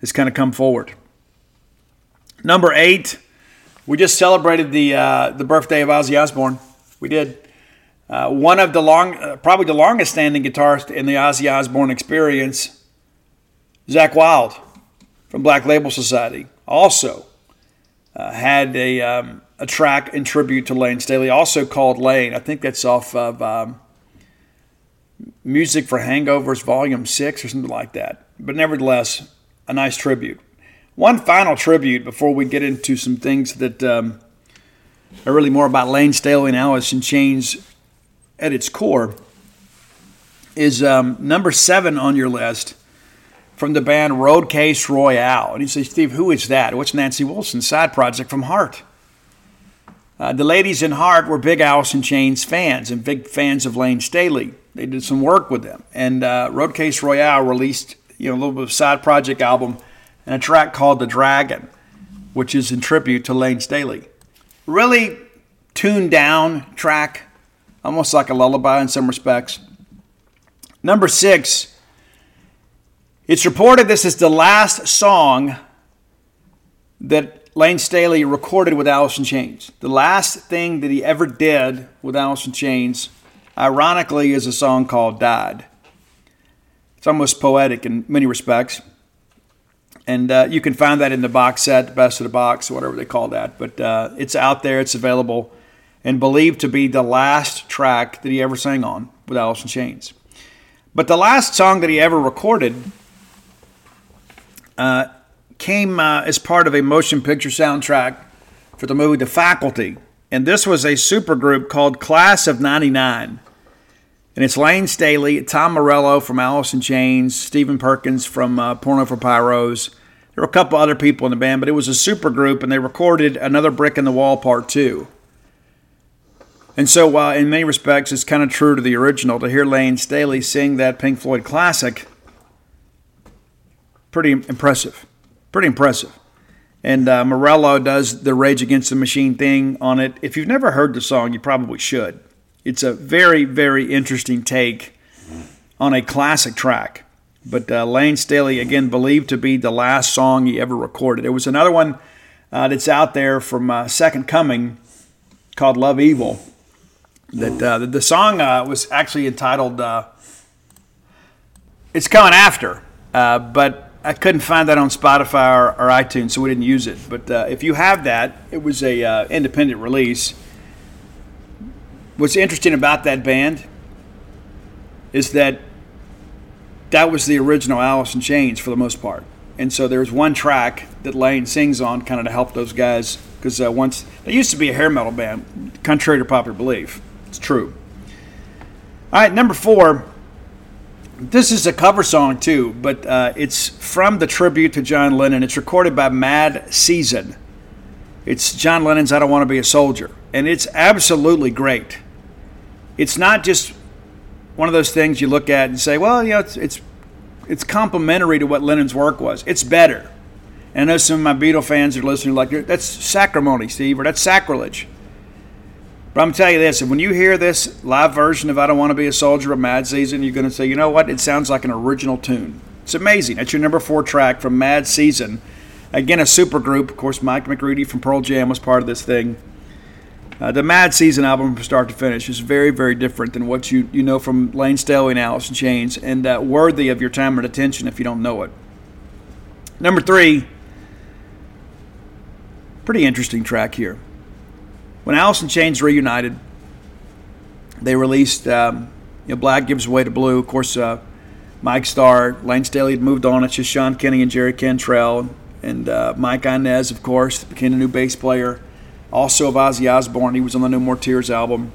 has kind of come forward. Number eight, we just celebrated the uh, the birthday of Ozzy Osbourne. We did. Uh, one of the long, uh, probably the longest standing guitarist in the Ozzy Osbourne experience, Zakk Wylde from Black Label Society, also uh, had a um, a track in tribute to Layne Staley, also called Layne. I think that's off of um, Music for Hangovers Volume 6 or something like that. But nevertheless, a nice tribute. One final tribute before we get into some things that um, are really more about Layne Staley and Alice in Chains at its core is um, number seven on your list from the band Roadcase Royale. And you say, Steve, who is that? What's Nancy Wilson's side project from Heart? Uh, the ladies in Heart were big Alice in Chains fans and big fans of Lane Staley. They did some work with them. And uh, Roadcase Royale released you know, a little bit of side project album and a track called The Dragon, which is in tribute to Layne Staley. Really tuned down track, almost like a lullaby in some respects. Number six, it's reported this is the last song that Layne Staley recorded with Alice in Chains. The last thing that he ever did with Alice in Chains ironically, is a song called Died. It's almost poetic in many respects. And uh, you can find that in the box set, Best of the Box, whatever they call that. But uh, it's out there, it's available. and believed to be the last track that he ever sang on with Alice in Chains. But the last song that he ever recorded uh, came uh, as part of a motion picture soundtrack for the movie The Faculty. And this was a supergroup called Class of 99. And it's Layne Staley, Tom Morello from in Chains, Stephen Perkins from uh, Porno for Pyros. There were a couple other people in the band, but it was a supergroup, and they recorded Another Brick in the Wall Part 2. And so, uh, in many respects, it's kind of true to the original to hear Layne Staley sing that Pink Floyd classic. Pretty impressive. Pretty impressive. And uh, Morello does the Rage Against the Machine thing on it. If you've never heard the song, you probably should. It's a very, very interesting take on a classic track. But uh, Layne Staley, again, believed to be the last song he ever recorded. There was another one uh, that's out there from uh, Second Coming called Love Evil. That uh, the, the song uh, was actually entitled uh, "It's Coming After," but I couldn't find that on Spotify or, or, iTunes, so we didn't use it. But if you have that, it was a independent release what's interesting about that band is that that was the original Alice in Chains for the most part. And so there's one track that Layne sings on kind of to help those guys because uh, once they used to be a hair metal band, contrary to popular belief. It's true. All right, number four. This is a cover song too, but uh, it's from the tribute to John Lennon. It's recorded by Mad Season. It's John Lennon's I Don't Want to Be a Soldier. And it's absolutely great. It's not just one of those things you look at and say, well, you know, it's, it's, it's complementary to what Lennon's work was. It's better. And I know some of my Beatle fans are listening like, that's sacrimony, Steve, or that's sacrilege. But I'm going to tell you this, when you hear this live version of I Don't Want to Be a Soldier of Mad Season, you're going to say, you know what? It sounds like an original tune. It's amazing. That's your number four track from Mad Season Again, a super group. Of course, Mike McCready from Pearl Jam was part of this thing. Uh, the Mad Season album from start to finish is very, very different than what you, you know from Layne Staley and Alice in Chains, and uh, worthy of your time and attention if you don't know it. Number three, pretty interesting track here. When Alice in Chains reunited, they released um, you know, Black Gives Way to Blue. Of course, uh, Mike Starr, Layne Staley had moved on. It's just Sean Kinney and Jerry Cantrell and uh, Mike Inez, of course, became a new bass player. Also of Ozzy Osbourne, he was on the No More Tears album,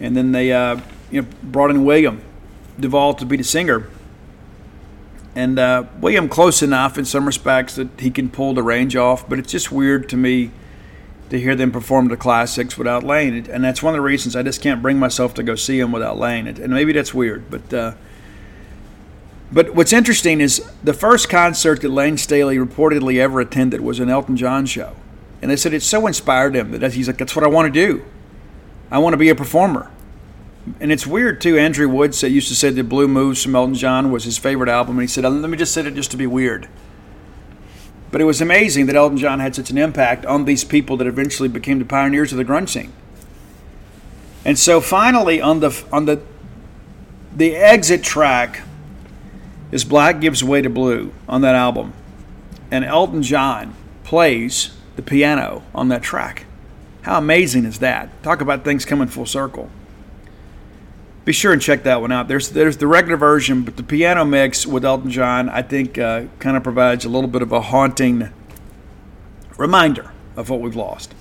and then they uh, you know brought in William Duvall to be the singer. And uh, William close enough in some respects that he can pull the range off, but it's just weird to me to hear them perform the classics without Layne, and that's one of the reasons I just can't bring myself to go see him without Layne. And maybe that's weird, but uh, but what's interesting is the first concert that Layne Staley reportedly ever attended was an Elton John show. And they said it so inspired him that he's like, that's what I want to do. I want to be a performer. And it's weird too. Andrew Wood said, used to say that Blue Moves from Elton John was his favorite album. And he said, let me just say it just to be weird. But it was amazing that Elton John had such an impact on these people that eventually became the pioneers of the grunge scene. And so finally on the on the the exit track is Black Gives Way to Blue on that album. And Elton John plays the piano on that track. How amazing is that? Talk about things coming full circle. Be sure and check that one out. There's there's the regular version, but the piano mix with Elton John, I think, uh, kind of provides a little bit of a haunting reminder of what we've lost.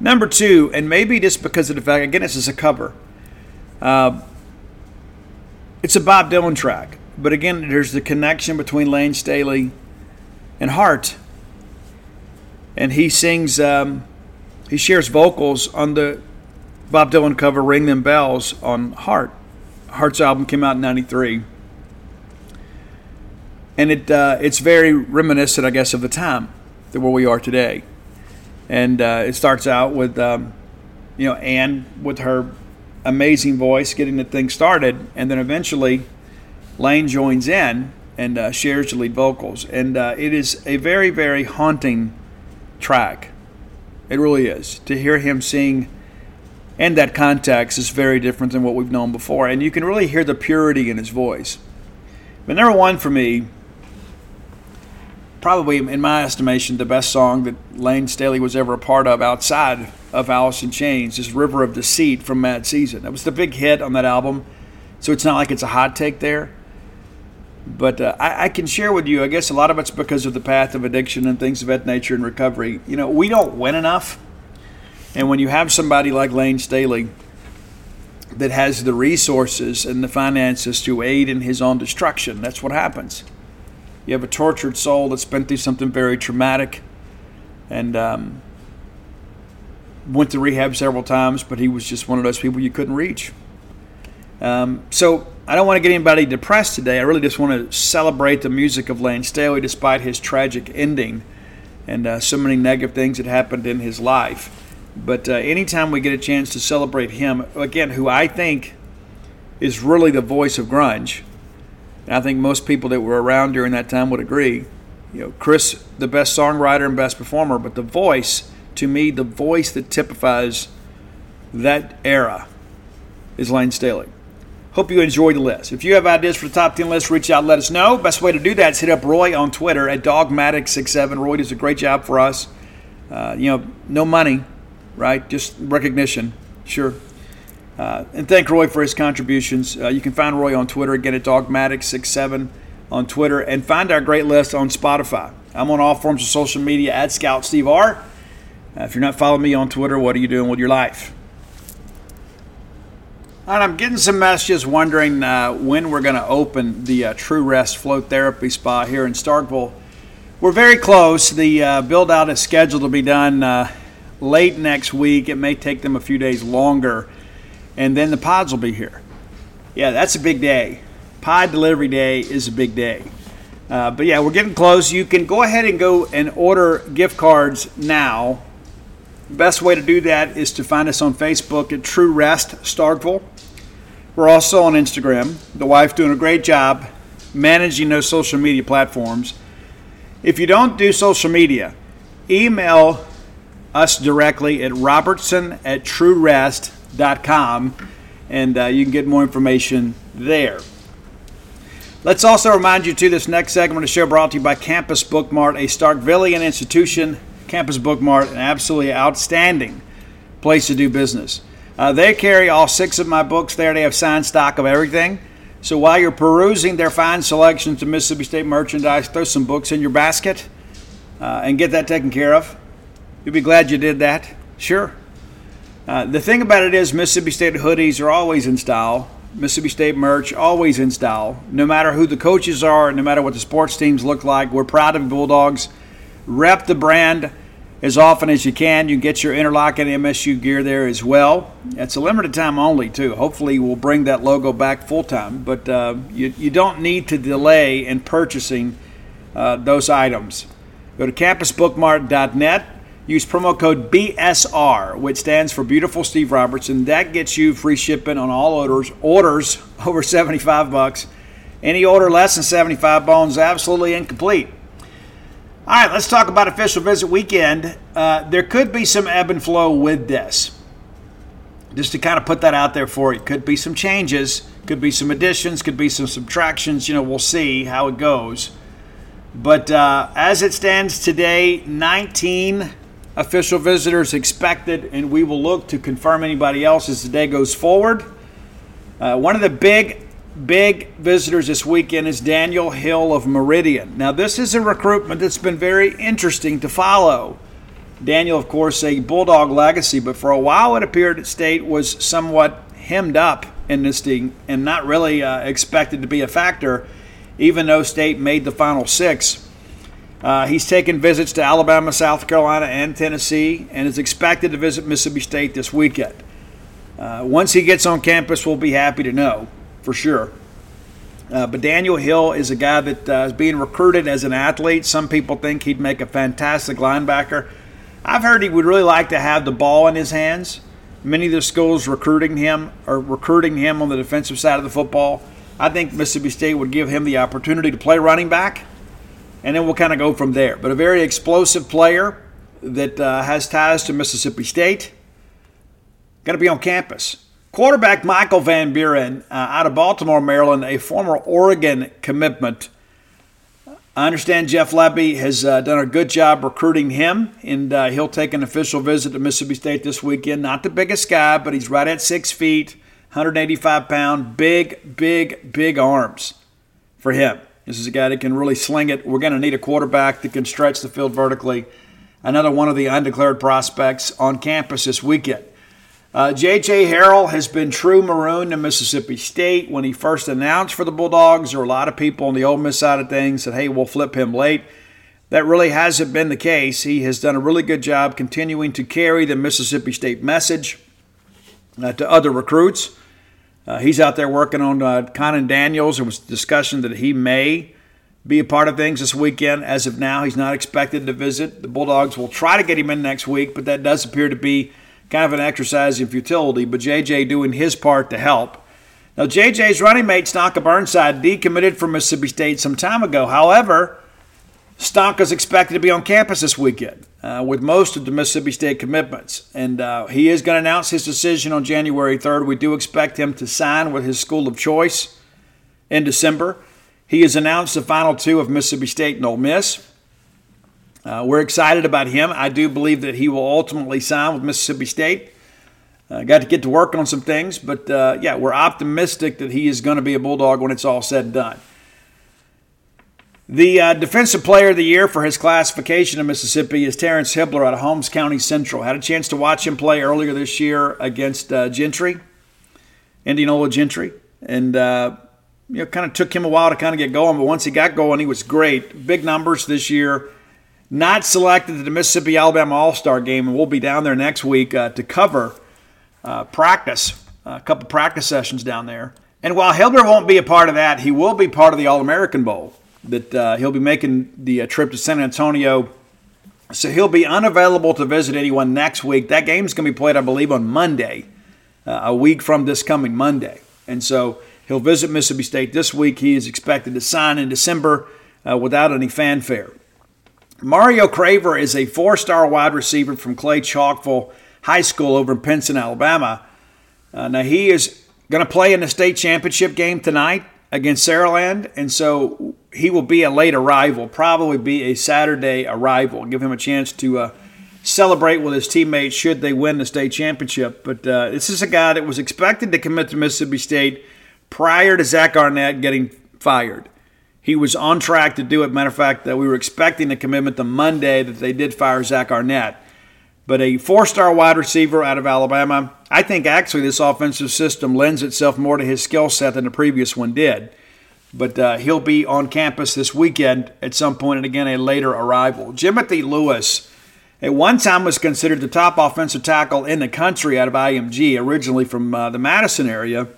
Number two, and maybe just because of the fact, again, this is a cover. Uh, it's a Bob Dylan track. But again, there's the connection between Layne Staley and Heart. And he sings, um, he shares vocals on the Bob Dylan cover Ring Them Bells on Heart. Heart's album came out in 93. And it uh, it's very reminiscent, I guess, of the time that where we are today. And uh, it starts out with, um, you know, Ann with her amazing voice getting the thing started. And then eventually Layne joins in and uh, shares the lead vocals. And uh, it is a very, very haunting track. It really is. To hear him sing in that context is very different than what we've known before. And you can really hear the purity in his voice. But number one for me, probably in my estimation, the best song that Layne Staley was ever a part of outside of Alice in Chains, this River of Deceit from Mad Season. That was the big hit on that album. So it's not like it's a hot take there. But uh, I, I, can share with you, I guess a lot of it's because of the path of addiction and things of that nature and recovery. You know, we don't win enough. And when you have somebody like Layne Staley that has the resources and the finances to aid in his own destruction, that's what happens. You have a tortured soul that's been through something very traumatic and um, went to rehab several times, but he was just one of those people you couldn't reach. Um, so I don't want to get anybody depressed today. I really just want to celebrate the music of Layne Staley despite his tragic ending and uh, so many negative things that happened in his life. But uh, anytime we get a chance to celebrate him, again, who I think is really the voice of grunge, and I think most people that were around during that time would agree. You know, Chris, the best songwriter and best performer, but the voice, to me, the voice that typifies that era is Layne Staley. Hope you enjoyed the list. If you have ideas for the top 10 list, reach out let us know. Best way to do that is hit up Roy on Twitter at Dogmatic67. Roy does a great job for us. Uh, you know, no money, right? Just recognition. Sure. Uh, and thank Roy for his contributions. Uh, you can find Roy on Twitter again at Dogmatic67 on Twitter and find our great list on Spotify. I'm on all forms of social media at Scout Steve R. Uh, if you're not following me on Twitter, what are you doing with your life? And I'm getting some messages wondering uh, when we're going to open the uh, True Rest Float Therapy Spa here in Starkville. We're very close. The uh, build out is scheduled to be done uh, late next week. It may take them a few days longer, and then the pods will be here. Yeah, that's a big day. Pod delivery day is a big day. Uh, but yeah, we're getting close. You can go ahead and go and order gift cards now. Best way to do that is to find us on Facebook at True Rest Starkville. We're also on Instagram. The wife doing a great job managing those social media platforms. If you don't do social media, email us directly at robertson at truerest.com and uh, you can get more information there. Let's also remind you, too, this next segment of the show brought to you by Campus Bookmart, a Starkvillian institution. Campus Bookmart, an absolutely outstanding place to do business. Uh, they carry all six of my books there. They have signed stock of everything. So while you're perusing their fine selections of Mississippi State merchandise, throw some books in your basket uh, and get that taken care of. You'll be glad you did that. Sure. Uh, the thing about it is, Mississippi State hoodies are always in style. Mississippi State merch always in style. No matter who the coaches are, no matter what the sports teams look like, we're proud of Bulldogs. Rep the brand as often as you can. You can get your interlocking MSU gear there as well. It's a limited time only, too. Hopefully, we'll bring that logo back full time, but uh, you, you don't need to delay in purchasing uh, those items. Go to campusbookmart.net Use promo code BSR, which stands for Beautiful Steve Robertson. That gets you free shipping on all orders. Orders over 75 bucks. Any order less than 75 bones absolutely incomplete. All right, let's talk about official visit weekend. Uh, there could be some ebb and flow with this. Just to kind of put that out there for you. Could be some changes, could be some additions, could be some subtractions. You know, we'll see how it goes. But uh, as it stands today, 19 official visitors expected, and we will look to confirm anybody else as the day goes forward. Uh, one of the big, big visitors this weekend is Daniel Hill of Meridian. Now, this is a recruitment that's been very interesting to follow. Daniel, of course, a Bulldog legacy, but for a while it appeared that State was somewhat hemmed up in this thing and not really uh, expected to be a factor, even though State made the final six. Uh, he's taken visits to Alabama, South Carolina, and Tennessee, and is expected to visit Mississippi State this weekend. Uh, once he gets on campus, we'll be happy to know for sure. Uh, but Daniel Hill is a guy that uh, is being recruited as an athlete. Some people think he'd make a fantastic linebacker. I've heard he would really like to have the ball in his hands. Many of the schools recruiting him are recruiting him on the defensive side of the football. I think Mississippi State would give him the opportunity to play running back and then we'll kind of go from there. But a very explosive player that uh, has ties to Mississippi State. Going to be on campus. Quarterback Michael Van Buren uh, out of Baltimore, Maryland, a former Oregon commitment. I understand Jeff Lebby has uh, done a good job recruiting him, and uh, he'll take an official visit to Mississippi State this weekend. Not the biggest guy, but he's right at six feet, 185 pound, big, big, big arms for him. This is a guy that can really sling it. We're going to need a quarterback that can stretch the field vertically. Another one of the undeclared prospects on campus this weekend. Uh, J.J. Harrell has been true maroon to Mississippi State. When he first announced for the Bulldogs, there were a lot of people on the Ole Miss side of things that, hey, we'll flip him late. That really hasn't been the case. He has done a really good job continuing to carry the Mississippi State message uh, to other recruits. Uh, he's out there working on uh, Conan Daniels. There was discussion that he may be a part of things this weekend. As of now, he's not expected to visit. The Bulldogs will try to get him in next week, but that does appear to be kind of an exercise in futility, but JJ doing his part to help. Now, JJ's running mate, Stonka Burnside, decommitted from Mississippi State some time ago. However, is expected to be on campus this weekend uh, with most of the Mississippi State commitments. And uh, he is going to announce his decision on January 3rd. We do expect him to sign with his school of choice in December. He has announced the final two of Mississippi State and Ole Miss. Uh, we're excited about him. I do believe that he will ultimately sign with Mississippi State. Uh, got to get to work on some things, but uh, yeah, we're optimistic that he is going to be a Bulldog when it's all said and done. The uh, Defensive Player of the Year for his classification in Mississippi is Terrence Hibbler out of Holmes County Central. Had a chance to watch him play earlier this year against uh, Gentry, Indianola Gentry, and uh, you know, kind of took him a while to kind of get going, but once he got going, he was great. Big numbers this year not selected to the Mississippi Alabama All Star game, and we'll be down there next week uh, to cover uh, practice, a couple practice sessions down there. And while Hibbler won't be a part of that, he will be part of the All American Bowl. That uh, he'll be making the uh, trip to San Antonio, so he'll be unavailable to visit anyone next week. That game's going to be played, I believe, on Monday, uh, a week from this coming Monday, and so he'll visit Mississippi State this week. He is expected to sign in December uh, without any fanfare. Mario Craver is a four star wide receiver from Clay Chalkville High School over in Pinson, Alabama. Uh, now, he is going to play in the state championship game tonight against Saraland, and so he will be a late arrival, probably be a Saturday arrival. Give him a chance to uh, celebrate with his teammates should they win the state championship. But uh, this is a guy that was expected to commit to Mississippi State prior to Zach Arnett getting fired he was on track to do it. Matter of fact, that we were expecting a commitment the Monday that they did fire Zach Arnett. But a four-star wide receiver out of Alabama, I think actually this offensive system lends itself more to his skill set than the previous one did. But uh, he'll be on campus this weekend at some point, and again a later arrival. Jimothy Lewis, at one time was considered the top offensive tackle in the country out of IMG, originally from uh, the Madison area.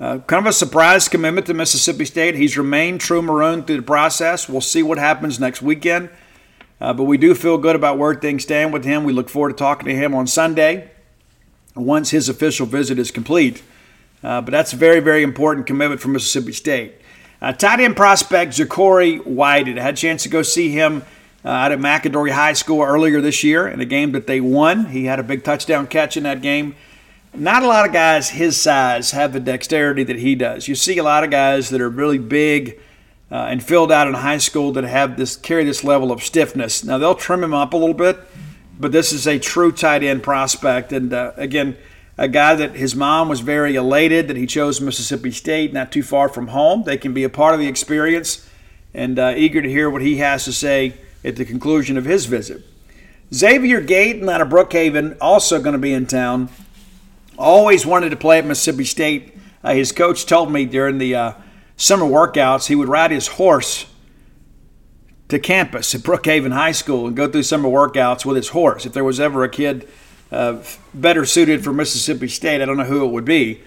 Uh, kind of a surprise commitment to Mississippi State. He's remained true Maroon through the process. We'll see what happens next weekend. Uh, but we do feel good about where things stand with him. We look forward to talking to him on Sunday once his official visit is complete. Uh, but that's a very, very important commitment for Mississippi State. Uh, tight end prospect Ja'Cory Whited. I had a chance to go see him uh, out at McAdory High School earlier this year in a game that they won. He had a big touchdown catch in that game. Not a lot of guys his size have the dexterity that he does. You see a lot of guys that are really big uh, and filled out in high school that have this carry this level of stiffness. Now they'll trim him up a little bit, but this is a true tight end prospect. And uh, again, a guy that his mom was very elated that he chose Mississippi State, not too far from home. They can be a part of the experience, and uh, eager to hear what he has to say at the conclusion of his visit. Xavier Gayton out of Brookhaven also going to be in town. Always wanted to play at Mississippi State. Uh, his coach told me during the uh, summer workouts he would ride his horse to campus at Brookhaven High School and go through summer workouts with his horse. If there was ever a kid uh, better suited for Mississippi State, I don't know who it would be.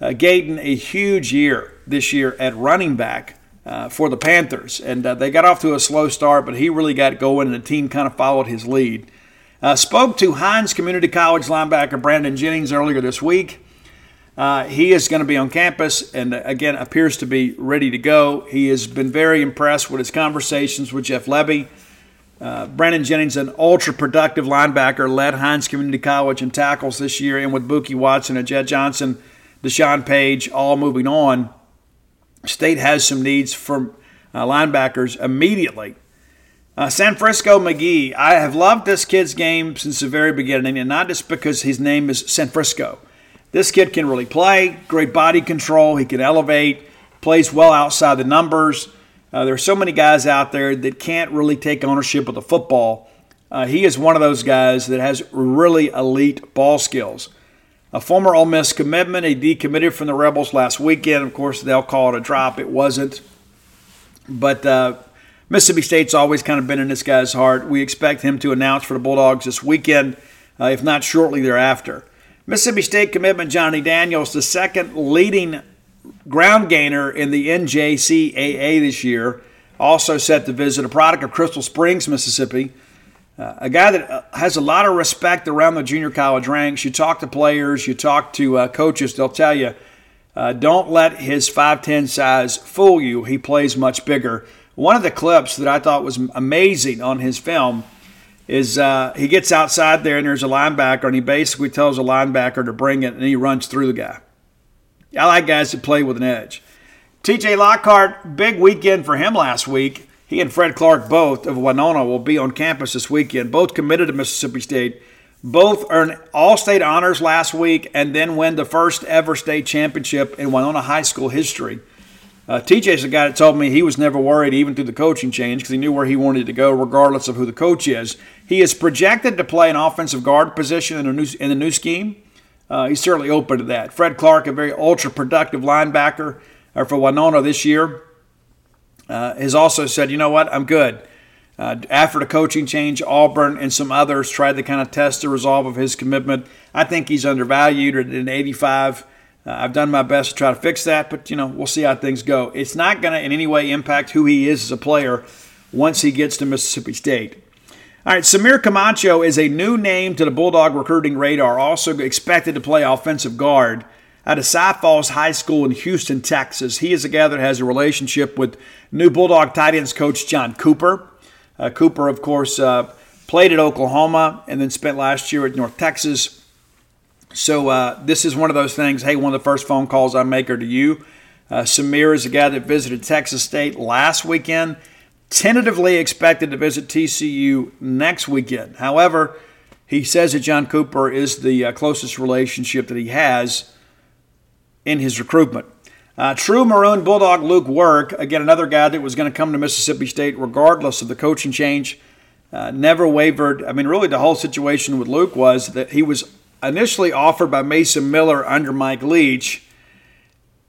Uh, Gayton, a huge year this year at running back uh, for the Panthers. And uh, they got off to a slow start, but he really got going, and the team kind of followed his lead. Uh, spoke to Hinds Community College linebacker Brandon Jennings earlier this week. Uh, he is going to be on campus and uh, again appears to be ready to go. He has been very impressed with his conversations with Jeff Lebby. Uh, Brandon Jennings, an ultra productive linebacker, led Hinds Community College in tackles this year, and with Buki Watson and Jett Johnson, Deshaun Page, all moving on. State has some needs from uh, linebackers immediately. Uh, San Francisco McGee, I have loved this kid's game since the very beginning, and not just because his name is San Francisco. This kid can really play, great body control, he can elevate, plays well outside the numbers. Uh, there are so many guys out there that can't really take ownership of the football. Uh, he is one of those guys that has really elite ball skills. A former Ole Miss commitment, he decommitted from the Rebels last weekend. Of course, they'll call it a drop. It wasn't. But uh, Mississippi State's always kind of been in this guy's heart. We expect him to announce for the Bulldogs this weekend, uh, if not shortly thereafter. Mississippi State commitment Johnny Daniels, the second leading ground gainer in the NJCAA this year, also set to visit a product of Crystal Springs, Mississippi. Uh, a guy that uh, has a lot of respect around the junior college ranks. You talk to players, you talk to uh, coaches, they'll tell you uh, don't let his 5'10 size fool you. He plays much bigger. One of the clips that I thought was amazing on his film is uh, he gets outside there and there's a linebacker, and he basically tells a linebacker to bring it, and he runs through the guy. I like guys that play with an edge. TJ Lockhart, big weekend for him last week. He and Fred Clark, both of Winona, will be on campus this weekend. Both committed to Mississippi State. Both earned all state honors last week and then win the first ever state championship in Winona High School history. Uh, TJ's the guy that told me he was never worried even through the coaching change because he knew where he wanted to go regardless of who the coach is. He is projected to play an offensive guard position in, new, in the new scheme. Uh, he's certainly open to that. Fred Clark, a very ultra productive linebacker uh, for Winona this year uh, has also said, you know what, I'm good. Uh, after the coaching change, Auburn and some others tried to kind of test the resolve of his commitment. I think he's undervalued at an 85. Uh, I've done my best to try to fix that, but you know we'll see how things go. It's not going to in any way impact who he is as a player once he gets to Mississippi State. All right, Samir Camacho is a new name to the Bulldog recruiting radar. Also expected to play offensive guard out of Cy Falls High School in Houston, Texas. He is a guy that has a relationship with new Bulldog tight ends coach John Cooper. Uh, Cooper, of course, uh, played at Oklahoma and then spent last year at North Texas. So uh, this is one of those things. Hey, one of the first phone calls I make are to you. Uh, Samir is a guy that visited Texas State last weekend. Tentatively expected to visit TCU next weekend. However, he says that John Cooper is the uh, closest relationship that he has in his recruitment. Uh, true Maroon Bulldog Luke Work, again, another guy that was going to come to Mississippi State regardless of the coaching change, uh, never wavered. I mean, really, the whole situation with Luke was that he was initially offered by Mason Miller under Mike Leach.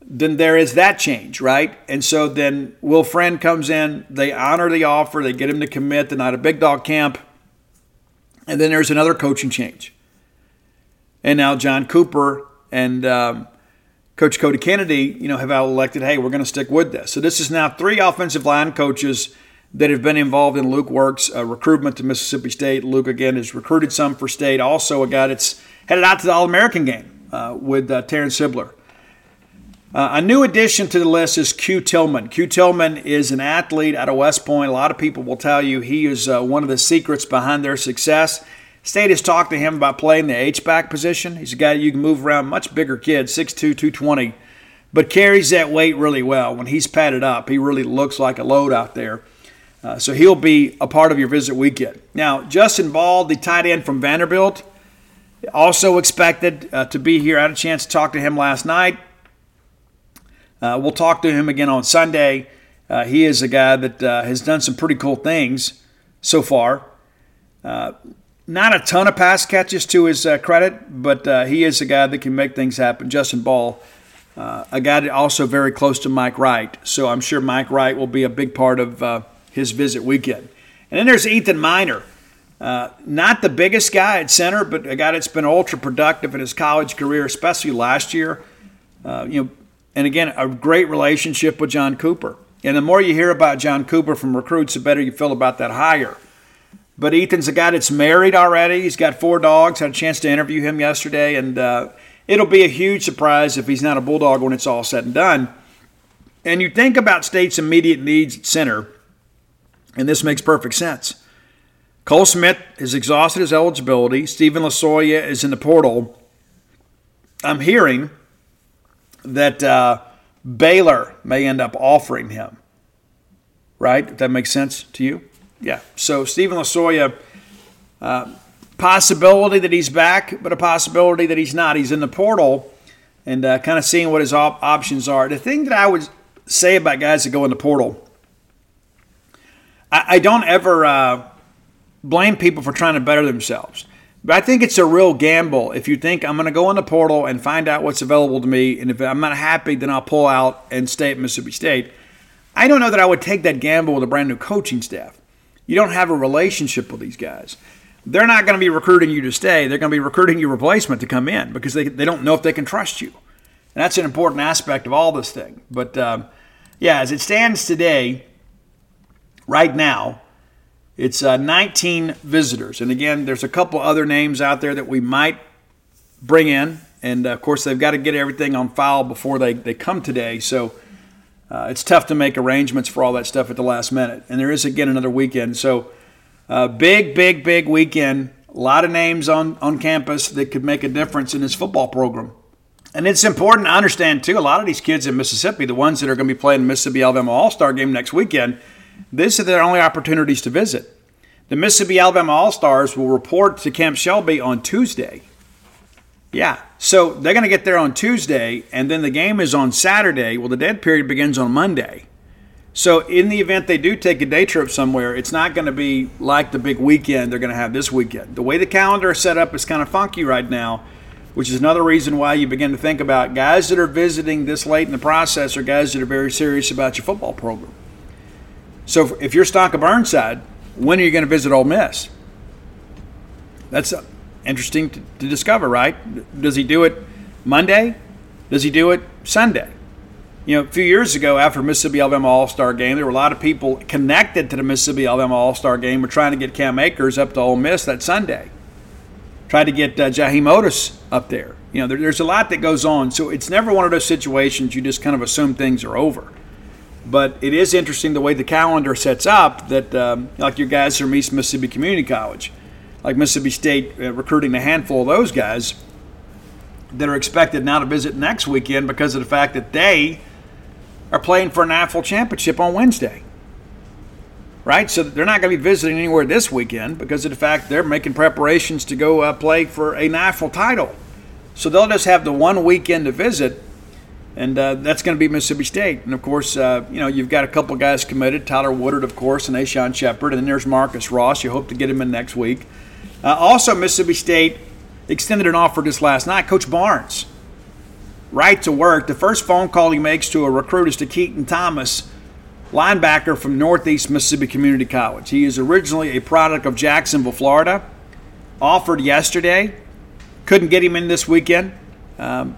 Then there is that change, right? And so then Will Friend comes in, they honor the offer, they get him to commit the night of Big Dog Camp, and then there's another coaching change. And now John Cooper and um, Coach Cody Kennedy, you know, have elected, hey, we're going to stick with this. So this is now three offensive line coaches that have been involved in Luke Work's uh, recruitment to Mississippi State. Luke, again, has recruited some for State. Also, a guy that's headed out to the All American game uh, with uh, Terrence Hibbler. Uh, a new addition to the list is Q Tillman. Q Tillman is an athlete out of West Point. A lot of people will tell you he is uh, one of the secrets behind their success. State has talked to him about playing the H-back position. He's a guy you can move around, much bigger kid, 6'2", 220, but carries that weight really well. When he's padded up, he really looks like a load out there. Uh, so he'll be a part of your visit weekend. Now, Justin Ball, the tight end from Vanderbilt, also expected uh, to be here. I had a chance to talk to him last night. Uh, we'll talk to him again on Sunday. Uh, he is a guy that uh, has done some pretty cool things so far. Uh, not a ton of pass catches to his uh, credit, but he is a guy that can make things happen. Justin Ball, a guy also very close to Mike Wright. So I'm sure Mike Wright will be a big part of his visit weekend. And then there's Ethan Miner. Uh, not the biggest guy at center, but a guy that's been ultra productive in his college career, especially last year. Uh, you know, and again, a great relationship with John Cooper. And the more you hear about John Cooper from recruits, the better you feel about that hire. But Ethan's a guy that's married already. He's got four dogs. Had a chance to interview him yesterday, and uh, it'll be a huge surprise if he's not a bulldog when it's all said and done. And you think about State's immediate needs at center, and this makes perfect sense. Cole Smith has exhausted his eligibility. Stephen Lasoya is in the portal. I'm hearing that uh, Baylor may end up offering him. right? If that makes sense to you. Yeah. So Stephen Lasoya, uh, possibility that he's back, but a possibility that he's not. He's in the portal and uh, kind of seeing what his op- options are. The thing that I would say about guys that go in the portal, I, I don't ever uh, blame people for trying to better themselves. But I think it's a real gamble if you think I'm going to go in the portal and find out what's available to me, and if I'm not happy, then I'll pull out and stay at Mississippi State. I don't know that I would take that gamble with a brand new coaching staff. You don't have a relationship with these guys. They're not going to be recruiting you to stay. They're going to be recruiting your replacement to come in because they, they don't know if they can trust you. And that's an important aspect of all this thing. But um, yeah, as it stands today, right now, it's uh, 19 visitors. And again, there's a couple other names out there that we might bring in. And uh, of course, they've got to get everything on file before they, they come today. So uh, it's tough to make arrangements for all that stuff at the last minute. And there is, again, another weekend. So, uh, big, big, big weekend. A lot of names on, on campus that could make a difference in this football program. And it's important to understand, too, a lot of these kids in Mississippi, the ones that are going to be playing Mississippi Alabama All Star game next weekend, these are their only opportunities to visit. The Mississippi Alabama All Stars will report to Camp Shelby on Tuesday. Yeah. So they're going to get there on Tuesday, and then the game is on Saturday. Well, the dead period begins on Monday. So, in the event they do take a day trip somewhere, it's not going to be like the big weekend they're going to have this weekend. The way the calendar is set up is kind of funky right now, which is another reason why you begin to think about guys that are visiting this late in the process or guys that are very serious about your football program. So, if you're stock of Burnside, when are you going to visit Ole Miss? That's interesting to, to discover, right? Does he do it Monday? Does he do it Sunday? You know, a few years ago, after Mississippi Alabama All Star game, there were a lot of people connected to the Mississippi Alabama All Star game were trying to get Cam Akers up to Ole Miss that Sunday. Tried to get uh, Jaheim Oatis up there. You know, there, there's a lot that goes on. So it's never one of those situations you just kind of assume things are over. But it is interesting the way the calendar sets up that, um, like your guys from East Mississippi Community College, like Mississippi State uh, recruiting a handful of those guys that are expected now to visit next weekend because of the fact that they are playing for a NAFL championship on Wednesday. Right? So they're not going to be visiting anywhere this weekend because of the fact they're making preparations to go uh, play for a NAFL title. So they'll just have the one weekend to visit, and uh, that's going to be Mississippi State. And of course, uh, you know you've got a couple guys committed: Tyler Woodard, of course, and Ashawn Shepard, and then there's Marcus Ross. You hope to get him in next week. Uh, also, Mississippi State extended an offer just last night. Coach Barnes, right to work. The first phone call he makes to a recruit is to Keaton Thomas, linebacker from Northeast Mississippi Community College. He is originally a product of Jacksonville, Florida. Offered yesterday. Couldn't get him in this weekend. Um,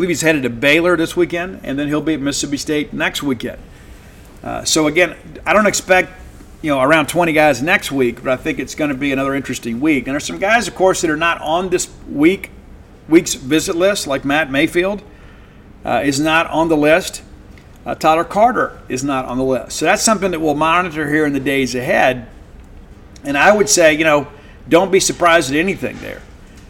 believe he's headed to Baylor this weekend, and then he'll be at Mississippi State next weekend. Uh, so again, I don't expect you know, around 20 guys next week, but I think it's going to be another interesting week. And there's some guys, of course, that are not on this week week's visit list, like Matt Mayfield uh, is not on the list. Uh, Tyler Carter is not on the list. So that's something that we'll monitor here in the days ahead. And I would say, you know, don't be surprised at anything there.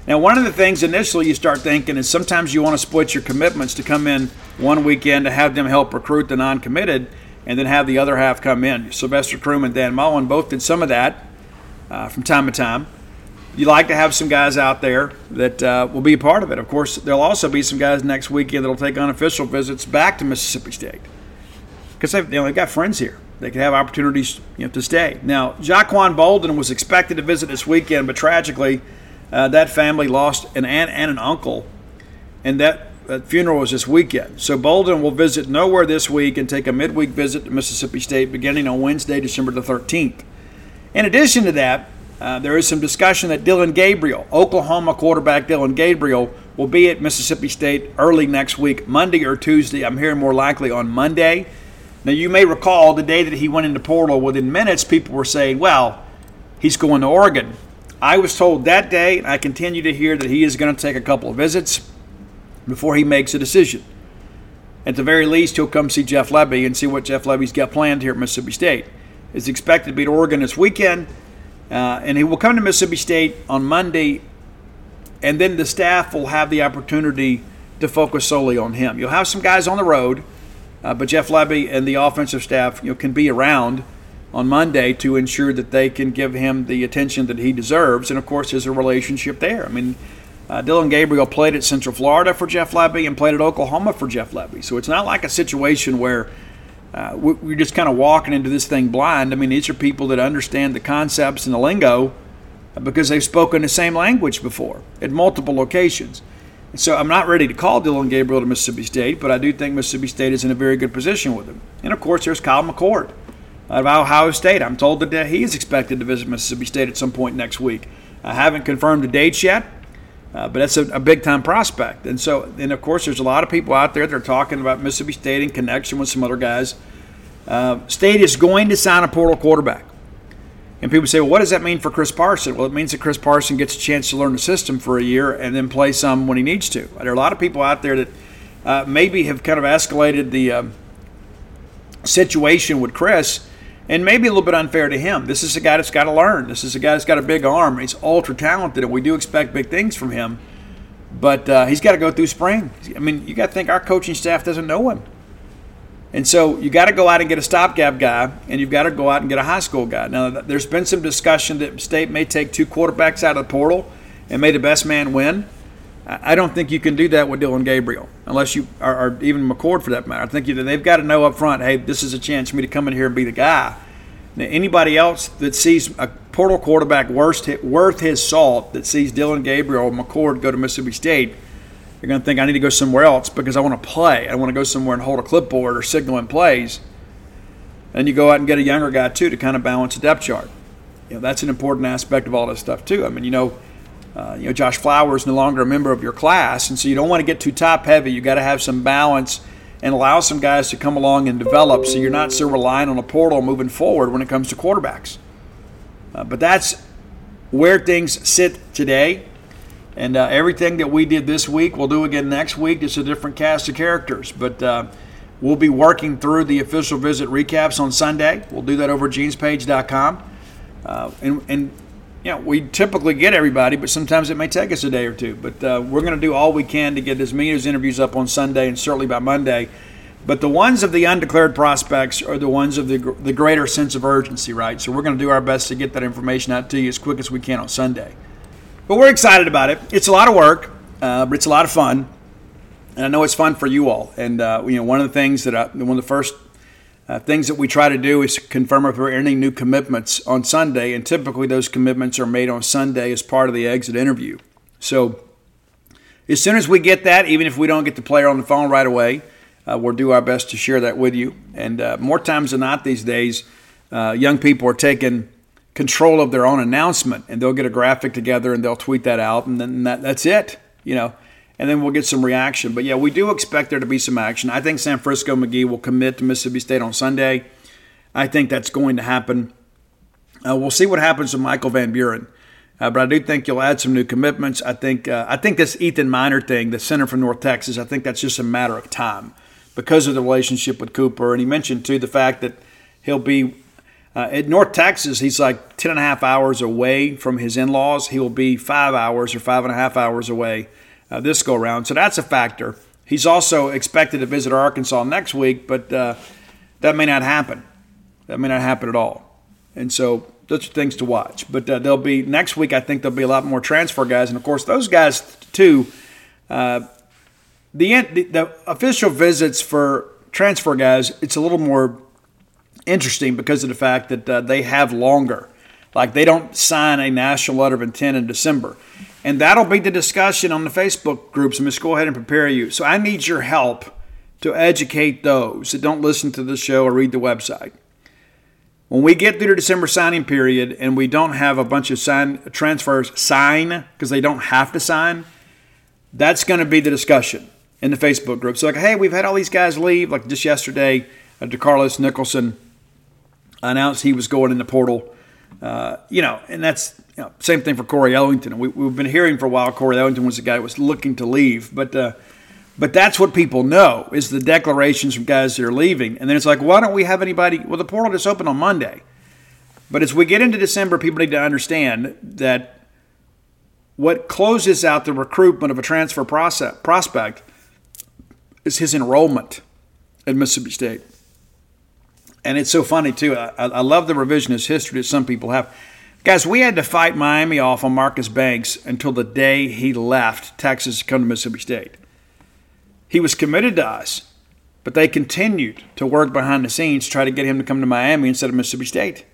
Now, one of the things initially you start thinking is sometimes you want to split your commitments to come in one weekend to have them help recruit the non committed and then have the other half come in. Sylvester Croom and Dan Mullen both did some of that uh, from time to time. You like to have some guys out there that uh, will be a part of it. Of course, there'll also be some guys next weekend that'll take unofficial visits back to Mississippi State because they've, you know, they've got friends here. They can have opportunities you know, to stay. Now, Jaquan Bolden was expected to visit this weekend, but tragically, uh, that family lost an aunt and an uncle, and that that funeral was this weekend. So Bolden will visit nowhere this week and take a midweek visit to Mississippi State beginning on Wednesday, December the 13th. In addition to that, uh, there is some discussion that Dillon Gabriel, Oklahoma quarterback Dillon Gabriel, will be at Mississippi State early next week, Monday or Tuesday. I'm hearing more likely on Monday. Now, you may recall the day that he went into portal, within minutes, people were saying, well, he's going to Oregon. I was told that day, and I continue to hear that he is going to take a couple of visits before he makes a decision. At the very least, he'll come see Jeff Lebby and see what Jeff Lebby's got planned here at Mississippi State. Is expected to beat Oregon this weekend, uh, and he will come to Mississippi State on Monday, and then the staff will have the opportunity to focus solely on him. You'll have some guys on the road, Uh, but Jeff Lebby and the offensive staff, you know, can be around on Monday to ensure that they can give him the attention that he deserves. And of course, there's a relationship there. I mean, uh, Dillon Gabriel played at Central Florida for Jeff Lebby and played at Oklahoma for Jeff Lebby. So it's not like a situation where uh, we're just kind of walking into this thing blind. I mean, these are people that understand the concepts and the lingo because they've spoken the same language before at multiple locations. So I'm not ready to call Dillon Gabriel to Mississippi State, but I do think Mississippi State is in a very good position with him. And of course, there's Kyle McCord out of Ohio State. I'm told that he is expected to visit Mississippi State at some point next week. I haven't confirmed the dates yet, uh, but that's a, a big time prospect. And so, and of course, there's a lot of people out there that are talking about Mississippi State in connection with some other guys. Uh, State is going to sign a portal quarterback. And people say, well, what does that mean for Chris Parson? Well, it means that Chris Parson gets a chance to learn the system for a year and then play some when he needs to. There are a lot of people out there that uh, maybe have kind of escalated the um, situation with Chris and maybe a little bit unfair to him. This is a guy that's got to learn. This is a guy that's got a big arm. He's ultra talented, and we do expect big things from him. But uh, he's got to go through spring. I mean, you got to think our coaching staff doesn't know him. And so you got to go out and get a stopgap guy, and you've got to go out and get a high school guy. Now, there's been some discussion that State may take two quarterbacks out of the portal and may the best man win. I don't think you can do that with Dillon Gabriel, unless you or even McCord for that matter. I think you, they've got to know up front, hey, this is a chance for me to come in here and be the guy. Now, anybody else that sees a portal quarterback worth, worth his salt, that sees Dillon Gabriel or McCord go to Mississippi State – you're going to think I need to go somewhere else because I want to play. I want to go somewhere and hold a clipboard or signal in plays. And you go out and get a younger guy too to kind of balance the depth chart. You know, that's an important aspect of all this stuff too. I mean, you know, uh, you know, Josh Flowers no longer a member of your class, and so you don't want to get too top heavy. You got to have some balance and allow some guys to come along and develop, so you're not so reliant on a portal moving forward when it comes to quarterbacks. Uh, but that's where things sit today. And uh, everything that we did this week, we'll do again next week. It's a different cast of characters. But uh, we'll be working through the official visit recaps on Sunday. We'll do that over genespage.com. Uh, and, and you know, we typically get everybody, but sometimes it may take us a day or two. But uh, we're going to do all we can to get as many of those interviews up on Sunday and certainly by Monday. But the ones of the undeclared prospects are the ones of the, the greater sense of urgency, right? So we're going to do our best to get that information out to you as quick as we can on Sunday. But we're excited about it. It's a lot of work, uh, but it's a lot of fun, and I know it's fun for you all. And uh, you know, one of the things that I, one of the first uh, things that we try to do is confirm if are any new commitments on Sunday, and typically those commitments are made on Sunday as part of the exit interview. So as soon as we get that, even if we don't get the player on the phone right away, uh, we'll do our best to share that with you. And uh, more times than not these days, uh, young people are taking control of their own announcement and they'll get a graphic together and they'll tweet that out and then that, that's it you know and then we'll get some reaction but yeah we do expect there to be some action i think san francisco mcgee will commit to mississippi state on sunday i think that's going to happen uh, we'll see what happens with michael van buren uh, but I do think you'll add some new commitments. I think uh, I think this Ethan Miner thing, the center from North Texas, I think that's just a matter of time because of the relationship with Cooper. And he mentioned too the fact that he'll be uh, at North Texas, he's like 10 and a half hours away from his in laws. He will be five hours or five and a half hours away uh, this go around. So that's a factor. He's also expected to visit Arkansas next week, but uh, that may not happen. That may not happen at all. And so those are things to watch. But uh, there'll be next week, I think there'll be a lot more transfer guys. And of course, those guys, too. Uh, the, the, the official visits for transfer guys, it's a little more interesting because of the fact that uh, they have longer. Like they don't sign a national letter of intent in December. And that'll be the discussion on the Facebook groups. I'm just go ahead and prepare you. So I need your help to educate those that don't listen to the show or read the website. When we get through the December signing period and we don't have a bunch of sign transfers sign because they don't have to sign, that's going to be the discussion in the Facebook group. So like, hey, we've had all these guys leave. Like just yesterday, uh, DeCarlos Nicholson announced he was going in the portal. Uh, you know, and that's you know, same thing for Corey Ellington. We, have been hearing for a while Corey Ellington was the guy that was looking to leave, but uh, but that's what people know is the declarations from guys that are leaving, and then it's like, why don't we have anybody? Well, the portal just opened on Monday, but as we get into December, people need to understand that what closes out the recruitment of a transfer process, prospect is his enrollment. at Mississippi State. And it's so funny, too. I, I love the revisionist history that some people have. Guys, we had to fight Miami off on Marcus Banks until the day he left Texas to come to Mississippi State. He was committed to us, but they continued to work behind the scenes to try to get him to come to Miami instead of Mississippi State.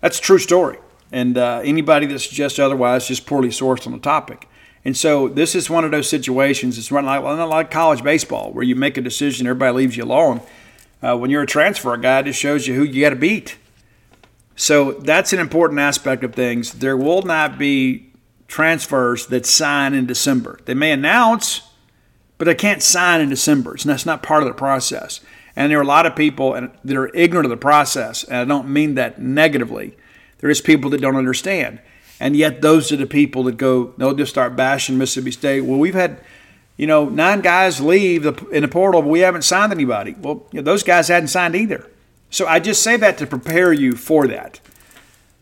That's a true story. And uh, anybody that suggests otherwise just poorly sourced on the topic. And so this is one of those situations. It's like, not like college baseball where you make a decision, everybody leaves you alone. Uh, when you're a transfer guy, it just shows you who you got to beat. So that's an important aspect of things. There will not be transfers that sign in December. They may announce, but they can't sign in December. So that's not part of the process. And there are a lot of people that are ignorant of the process, and I don't mean that negatively. There is people that don't understand. And yet those are the people that go, they'll just start bashing Mississippi State. Well, we've had, you know, nine guys leave in the portal, but we haven't signed anybody. Well, you know, those guys hadn't signed either. So I just say that to prepare you for that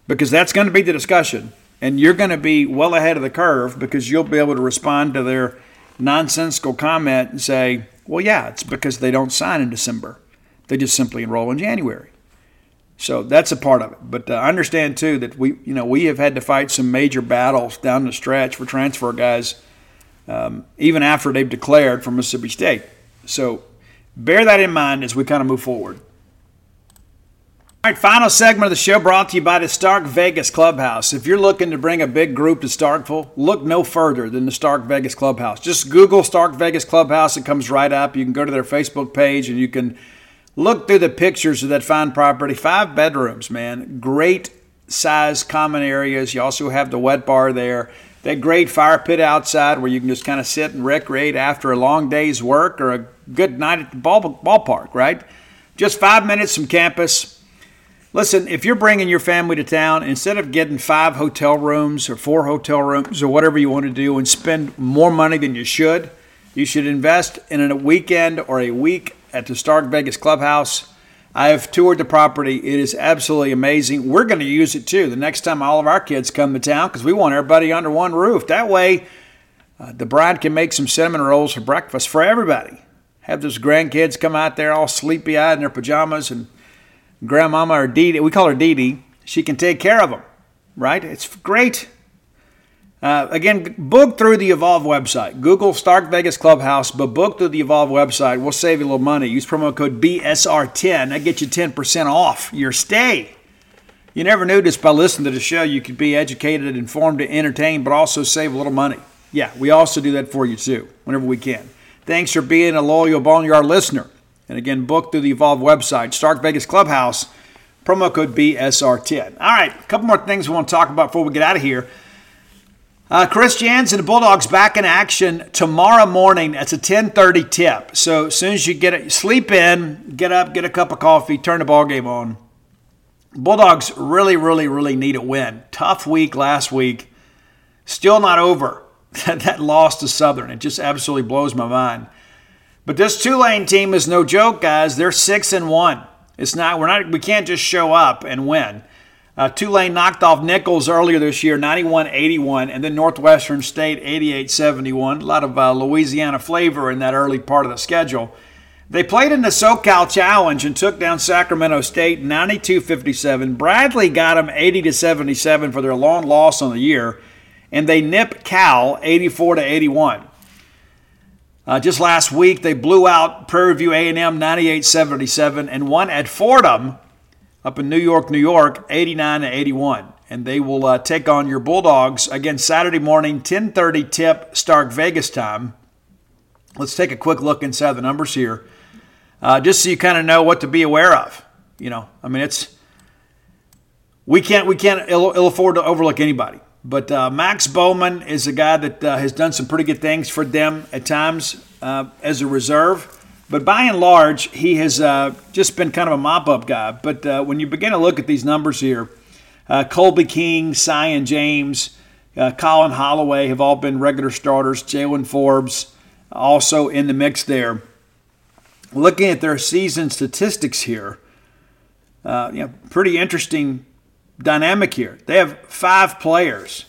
because that's going to be the discussion. And you're going to be well ahead of the curve because you'll be able to respond to their nonsensical comment and say, well, yeah, it's because they don't sign in December. They just simply enroll in January. So that's a part of it. But uh, understand too that we, you know, we have had to fight some major battles down the stretch for transfer guys, um, even after they've declared for Mississippi State. So bear that in mind as we kind of move forward. All right, final segment of the show brought to you by the Stark Vegas Clubhouse. If you're looking to bring a big group to Starkville, look no further than the Stark Vegas Clubhouse. Just Google Stark Vegas Clubhouse, it comes right up. You can go to their Facebook page and you can look through the pictures of that fine property. Five bedrooms, man. Great size common areas. You also have the wet bar there. That great fire pit outside where you can just kind of sit and recreate after a long day's work or a good night at the ball, ballpark, right? Just five minutes from campus Listen, if you're bringing your family to town, instead of getting five hotel rooms or four hotel rooms or whatever you want to do and spend more money than you should, you should invest in a weekend or a week at the Stark Vegas Clubhouse. I have toured the property. It is absolutely amazing. We're going to use it too the next time all of our kids come to town because we want everybody under one roof. That way, uh, the bride can make some cinnamon rolls for breakfast for everybody. Have those grandkids come out there all sleepy eyed in their pajamas and grandmama or Dee Dee, we call her Dee Dee, she can take care of them, right? It's great. Uh, again, book through the Evolve website. Google Stark Vegas Clubhouse, but book through the Evolve website. We'll save you a little money. Use promo code BSR10. That gets you 10% off your stay. You never knew this by listening to the show. You could be educated, informed, and entertained, but also save a little money. Yeah, we also do that for you too, whenever we can. Thanks for being a loyal Boneyard listener. And again, book through the Evolve website, Stark Vegas Clubhouse, promo code BSR10. All right, a couple more things we want to talk about before we get out of here. Uh, Chris Jans and the Bulldogs back in action tomorrow morning. It's a 10:30 tip. So as soon as you get it, sleep in, get up, get a cup of coffee, turn the ball game on. Bulldogs really, really, really need a win. Tough week last week. Still not over. that loss to Southern. It just absolutely blows my mind. But this Tulane team is no joke, guys. They're six and one. It's not. We're not. We can't just show up and win. Uh, Tulane knocked off Nicholls earlier this year, 91-81, and then Northwestern State 88-71. A lot of uh, Louisiana flavor in that early part of the schedule. They played in the SoCal Challenge and took down Sacramento State 92-57. Bradley got them 80 to 77 for their long loss on the year, and they nipped Cal 84 to 81. Uh, just last week, they blew out Prairie View A&M 98-77 and won at Fordham up in New York, New York, 89 81. And they will uh, take on your Bulldogs again Saturday morning, 10:30 tip, Stark Vegas time. Let's take a quick look inside the numbers here, uh, just so you kind of know what to be aware of. You know, I mean, it's we can't we can't ill afford to overlook anybody. But uh, Max Bowman is a guy that uh, has done some pretty good things for them at times uh, as a reserve. But by and large, he has uh, just been kind of a mop up guy. But uh, when you begin to look at these numbers here, uh, Kolby King, Sion James, Collin Holloway have all been regular starters. Jaylen Forbes also in the mix there. Looking at their season statistics here, you know, pretty interesting dynamic here. They have five players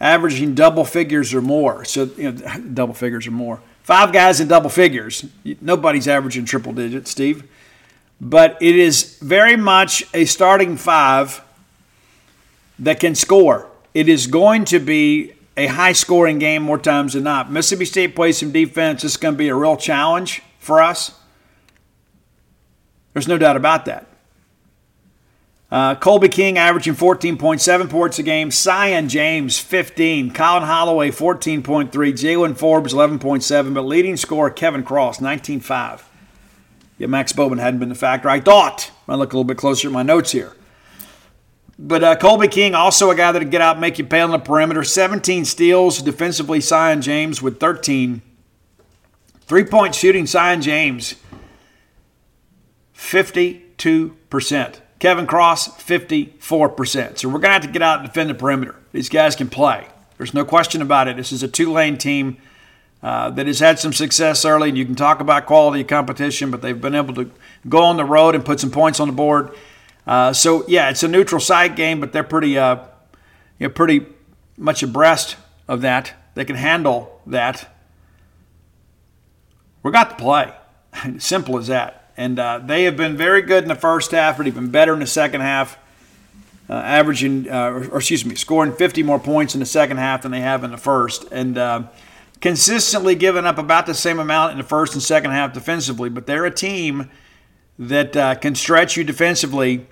averaging double figures or more. So, you know, double figures or more. five guys in double figures. Nobody's averaging triple digits, Steve. But it is very much a starting five that can score. It is going to be a high scoring game more times than not. Mississippi State plays some defense. It's going to be a real challenge for us. There's no doubt about that. Uh, Kolby King averaging 14.7 points a game. Sion James 15. Collin Holloway 14.3. Jaylen Forbes 11.7. But leading scorer Kevin Cross 19.5. Yeah, Max Bowman hadn't been the factor. I thought. I look a little bit closer at my notes here. But uh, Kolby King, also a guy that would get out, make you pay on the perimeter. 17 steals defensively. Sion James with 13. Three point shooting. Sion James 52%. Kevin Cross 54%. So we're going to have to get out and defend the perimeter. These guys can play. There's no question about it. This is a Tulane team. Uh, that has had some success early, and you can talk about quality of competition, but they've been able to go on the road and put some points on the board. Uh, so yeah, it's a neutral side game, but they're pretty, uh, you know, pretty much abreast of that. They can handle that. We got to play. Simple as that. And uh, they have been very good in the first half, but even better in the second half, uh, averaging, uh, or, or, excuse me, scoring 50 more points in the second half than they have in the first, and uh, consistently giving up about the same amount in the first and second half defensively. But they're a team that uh, can stretch you defensively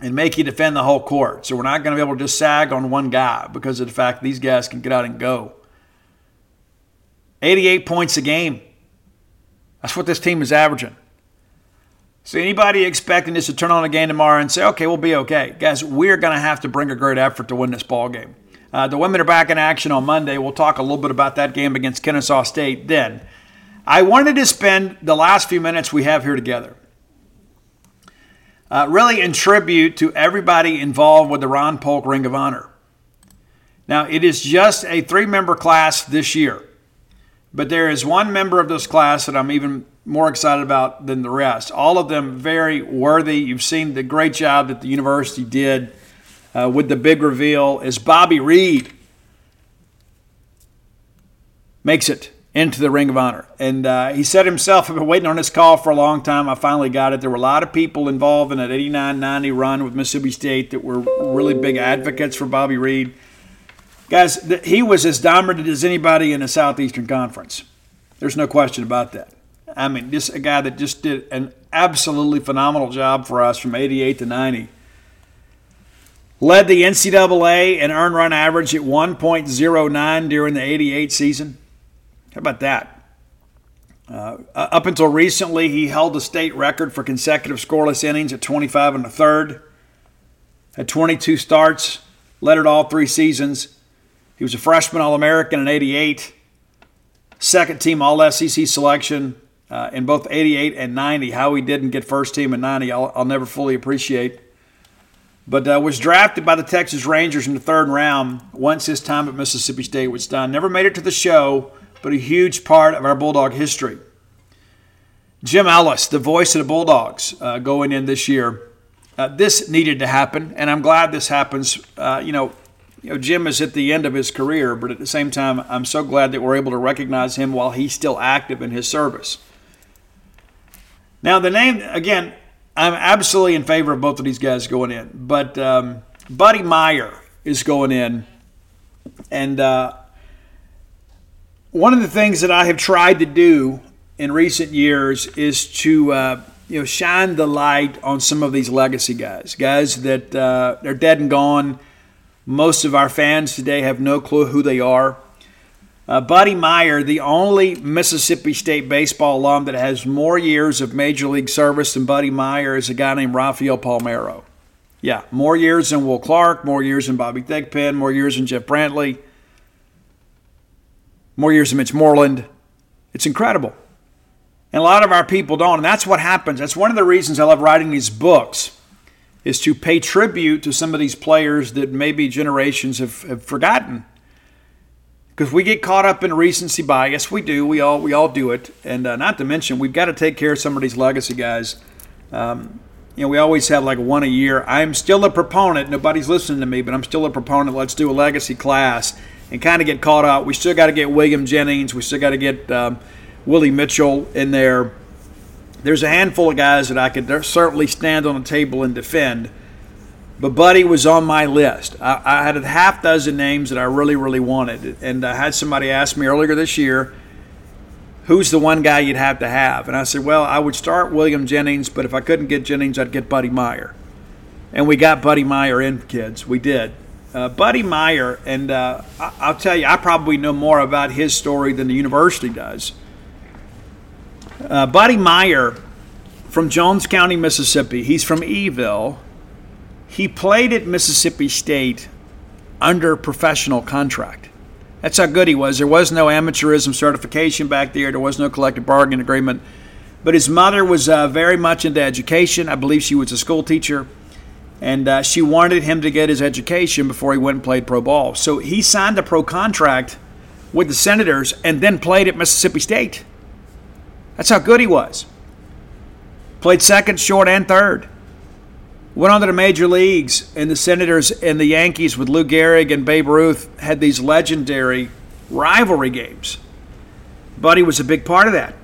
and make you defend the whole court. So we're not going to be able to just sag on one guy because of the fact these guys can get out and go. 88 points a game. That's what this team is averaging. So anybody expecting this to turn on a game tomorrow and say, okay, we'll be okay. Guys, we're going to have to bring a great effort to win this ball game. Uh, the women are back in action on Monday. We'll talk a little bit about that game against Kennesaw State then. I wanted to spend the last few minutes we have here together uh, really in tribute to everybody involved with the Ron Polk Ring of Honor. Now, it is just a three member class this year, but there is one member of this class that I'm even more excited about than the rest. All of them very worthy. You've seen the great job that the university did uh, with the big reveal is Bobby Reed makes it into the Ring of Honor. And uh, he said himself, I've been waiting on this call for a long time. I finally got it. There were a lot of people involved in that 89 90 run with Mississippi State that were really big advocates for Bobby Reed. Guys, he was as dominant as anybody in the Southeastern Conference. There's no question about that. I mean, just a guy that just did an absolutely phenomenal job for us from 88 to 90. Led the NCAA in earned run average at 1.09 during the 88 season. How about that? Uh, up until recently, he held the state record for consecutive scoreless innings at 25 and a third. Had 22 starts, led it all three seasons. He was a freshman All American in 88, second team All SEC selection uh, in both 88 and 90. How he didn't get first team in 90, I'll, I'll never fully appreciate. But uh, was drafted by the Texas Rangers in the third round once his time at Mississippi State was done. Never made it to the show but a huge part of our Bulldog history. Jim Ellis, the voice of the Bulldogs, uh, going in this year. Uh, this needed to happen, and I'm glad this happens. Uh, you know, you know, Jim is at the end of his career, but at the same time, I'm so glad that we're able to recognize him while he's still active in his service. Now, the name again, I'm absolutely in favor of both of these guys going in, but um, Buddy Myer is going in, and uh, one of the things that I have tried to do in recent years is to uh, you know shine the light on some of these legacy guys, guys that uh, they're dead and gone. Most of our fans today have no clue who they are. Uh, Buddy Myer, the only Mississippi State baseball alum that has more years of major league service than Buddy Myer, is a guy named Rafael Palmeiro. Yeah, more years than Will Clark, more years than Bobby Thigpen, more years than Jeff Brantley more years than Mitch Moreland. It's incredible. And a lot of our people don't. And that's what happens. That's one of the reasons I love writing these books is to pay tribute to some of these players that maybe generations have, have forgotten. Because we get caught up in recency bias. We do. We all we all do it. And uh, not to mention, we've got to take care of some of these legacy guys. Um, you know, we always have like one a year. I'm still a proponent. Nobody's listening to me, but I'm still a proponent. Let's do a legacy class and kind of get caught up. We still got to get William Jennings. We still got to get um, Willie Mitchell in there. There's a handful of guys that I could certainly stand on a table and defend. But Buddy was on my list. I, I, had a half dozen names that I really, really wanted. And I had somebody ask me earlier this year, who's the one guy you'd have to have? And I said, well, I would start William Jennings, but if I couldn't get Jennings, I'd get Buddy Myer. And we got Buddy Myer in, kids. We did. Uh, Buddy Myer, and uh, I, will tell you, I probably know more about his story than the university does. Uh, Buddy Myer from Jones County, Mississippi. He's from Eville. He played at Mississippi State under professional contract. That's how good he was. There was no amateurism certification back there. There was no collective bargaining agreement. But his mother was uh, very much into education. I believe she was a school teacher and uh, she wanted him to get his education before he went and played pro ball. So he signed a pro contract with the Senators and then played at Mississippi State. That's how good he was. Played second, short, and third. Went on to the major leagues, and the Senators and the Yankees with Lou Gehrig and Babe Ruth had these legendary rivalry games. Buddy was a big part of that.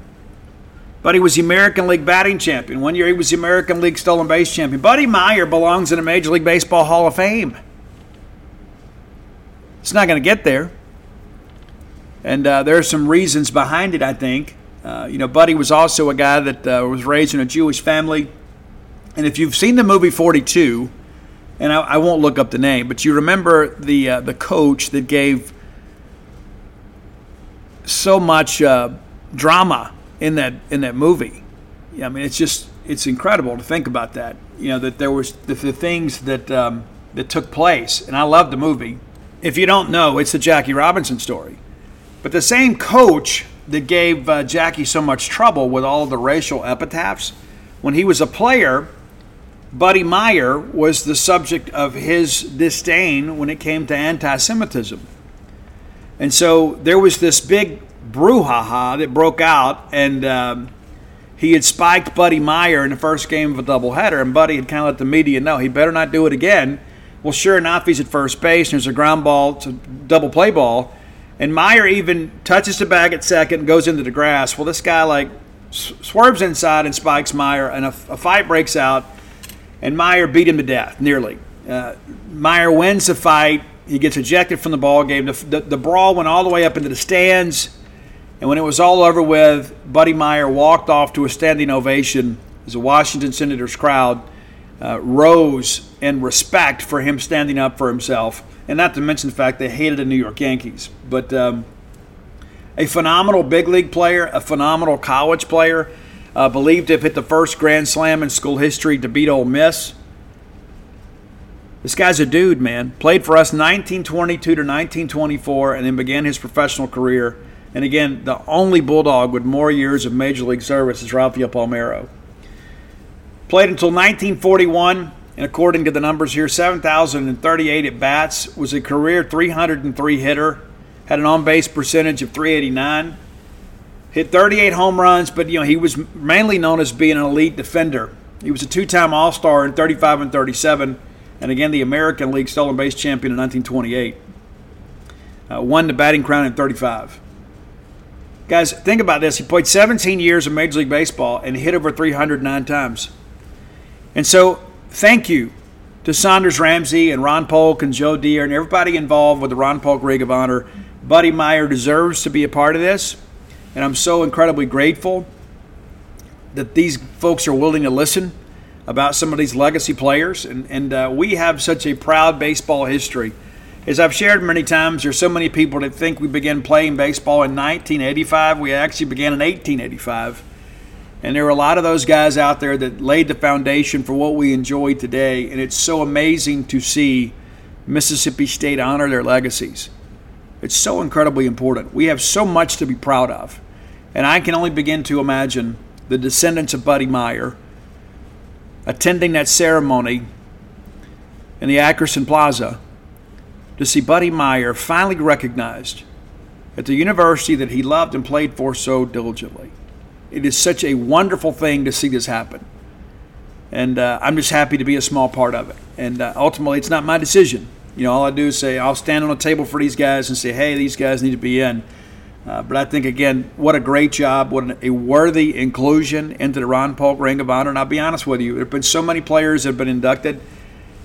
Buddy was the American League batting champion. One year he was the American League stolen base champion. Buddy Myer belongs in the Major League Baseball Hall of Fame. It's not going to get there. And uh, there are some reasons behind it, I think. Uh, you know, Buddy was also a guy that uh, was raised in a Jewish family. And if you've seen the movie 42, and I, I won't look up the name, but you remember the, uh, the coach that gave so much uh, drama in that in that movie. Yeah, I mean, it's just it's incredible to think about that. You know that there was the, the things that um, that took place, and I love the movie. If you don't know, it's the Jackie Robinson story. But the same coach that gave uh, Jackie so much trouble with all the racial epitaphs, when he was a player, Buddy Myer was the subject of his disdain when it came to anti Semitism. And so there was this big brouhaha that broke out, and um, he had spiked Buddy Myer in the first game of a doubleheader, and Buddy had kind of let the media know he better not do it again. Well, sure enough, he's at first base, and there's a ground ball, a double play ball, and Myer even touches the bag at second and goes into the grass. Well, this guy like swerves inside and spikes Myer, and a, a fight breaks out, and Myer beat him to death, nearly. Uh, Myer wins the fight. He gets ejected from the ball game. The, the, the brawl went all the way up into the stands. And when it was all over with, Buddy Myer walked off to a standing ovation as the Washington Senators crowd uh, rose in respect for him standing up for himself. And not to mention the fact they hated the New York Yankees. But um, a phenomenal big league player, a phenomenal college player, uh, believed to have hit the first Grand Slam in school history to beat Ole Miss. This guy's a dude, man. Played for us 1922 to 1924 and then began his professional career and again, the only Bulldog with more years of Major League service is Rafael Palmeiro. Played until 1941, and according to the numbers here, 7,038 at bats, was a career 303 hitter, had an on base percentage of 389, hit 38 home runs, but you know he was mainly known as being an elite defender. He was a two-time All-Star in 35 and 37, and again the American League stolen base champion in 1928. Uh, won the batting crown in 35. Guys, think about this. He played 17 years of Major League Baseball and hit over 309 times. And so, thank you to Saunders Ramsey and Ron Polk and Joe Deere and everybody involved with the Ron Polk Ring of Honor. Buddy Myer deserves to be a part of this. And I'm so incredibly grateful that these folks are willing to listen about some of these legacy players. And, and uh, we have such a proud baseball history as I've shared many times, there's so many people that think we began playing baseball in 1985. We actually began in 1885. And there are a lot of those guys out there that laid the foundation for what we enjoy today. And it's so amazing to see Mississippi State honor their legacies. It's so incredibly important. We have so much to be proud of. And I can only begin to imagine the descendants of Buddy Myer attending that ceremony in the Ackerson Plaza to see Buddy Myer finally recognized at the university that he loved and played for so diligently. It is such a wonderful thing to see this happen. And uh, I'm just happy to be a small part of it. And uh, ultimately, it's not my decision. You know, all I do is say I'll stand on a table for these guys and say, hey, these guys need to be in. Uh, but I think again, what a great job, what an, a worthy inclusion into the Ron Polk Ring of Honor. And I'll be honest with you, there have been so many players that have been inducted.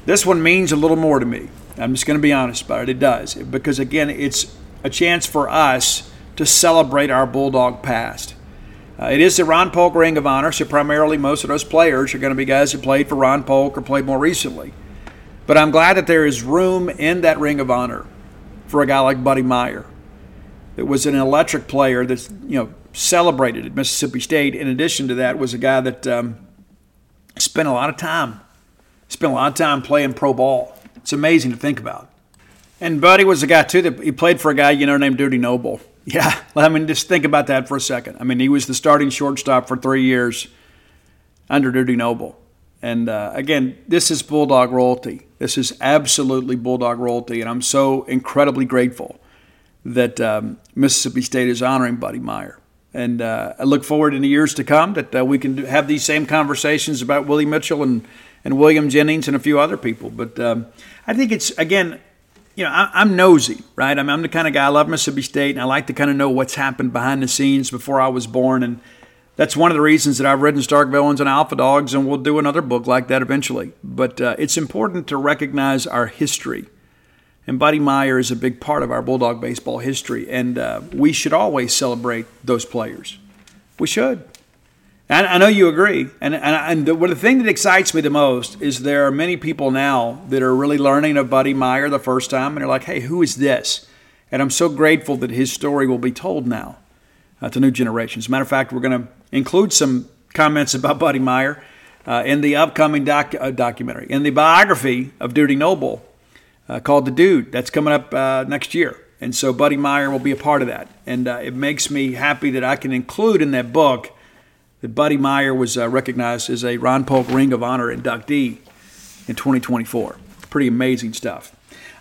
This one means a little more to me. I'm just going to be honest about it. It does because again, it's a chance for us to celebrate our Bulldog past. Uh, it is the Ron Polk Ring of Honor, so primarily most of those players are going to be guys who played for Ron Polk or played more recently. But I'm glad that there is room in that Ring of Honor for a guy like Buddy Myer, that was an electric player that's you know celebrated at Mississippi State. In addition to that, was a guy that um, spent a lot of time, spent a lot of time playing pro ball. It's amazing to think about. And Buddy was a guy too that he played for a guy you know named Dudy Noble. Yeah, I mean, just think about that for a second. I mean, he was the starting shortstop for three years under Dudy Noble. And uh, again, this is Bulldog royalty. This is absolutely Bulldog royalty. And I'm so incredibly grateful that um, Mississippi State is honoring Buddy Myer. And uh, I look forward in the years to come that uh, we can have these same conversations about Willie Mitchell and, and William Jennings and a few other people. But um, I think it's, again, you know, I, am nosy, right? I'm, I'm the kind of guy, I love Mississippi State, and I like to kind of know what's happened behind the scenes before I was born. And that's one of the reasons that I've written Stark Villains and Alpha Dogs, and we'll do another book like that eventually. But uh, it's important to recognize our history. And Buddy Myer is a big part of our Bulldog baseball history, and uh, we should always celebrate those players. We should. And I know you agree. And, and, and the, the thing that excites me the most is there are many people now that are really learning of Buddy Myer the first time, and they're like, hey, who is this? And I'm so grateful that his story will be told now uh, to new generations. Matter of fact, we're going to include some comments about Buddy Myer uh, in the upcoming doc, uh, documentary, in the biography of Dudy Noble uh, called The Dude. That's coming up uh, next year. And so Buddy Myer will be a part of that. And uh, it makes me happy that I can include in that book that Buddy Myer was recognized as a Ron Polk Ring of Honor inductee in 2024. Pretty amazing stuff.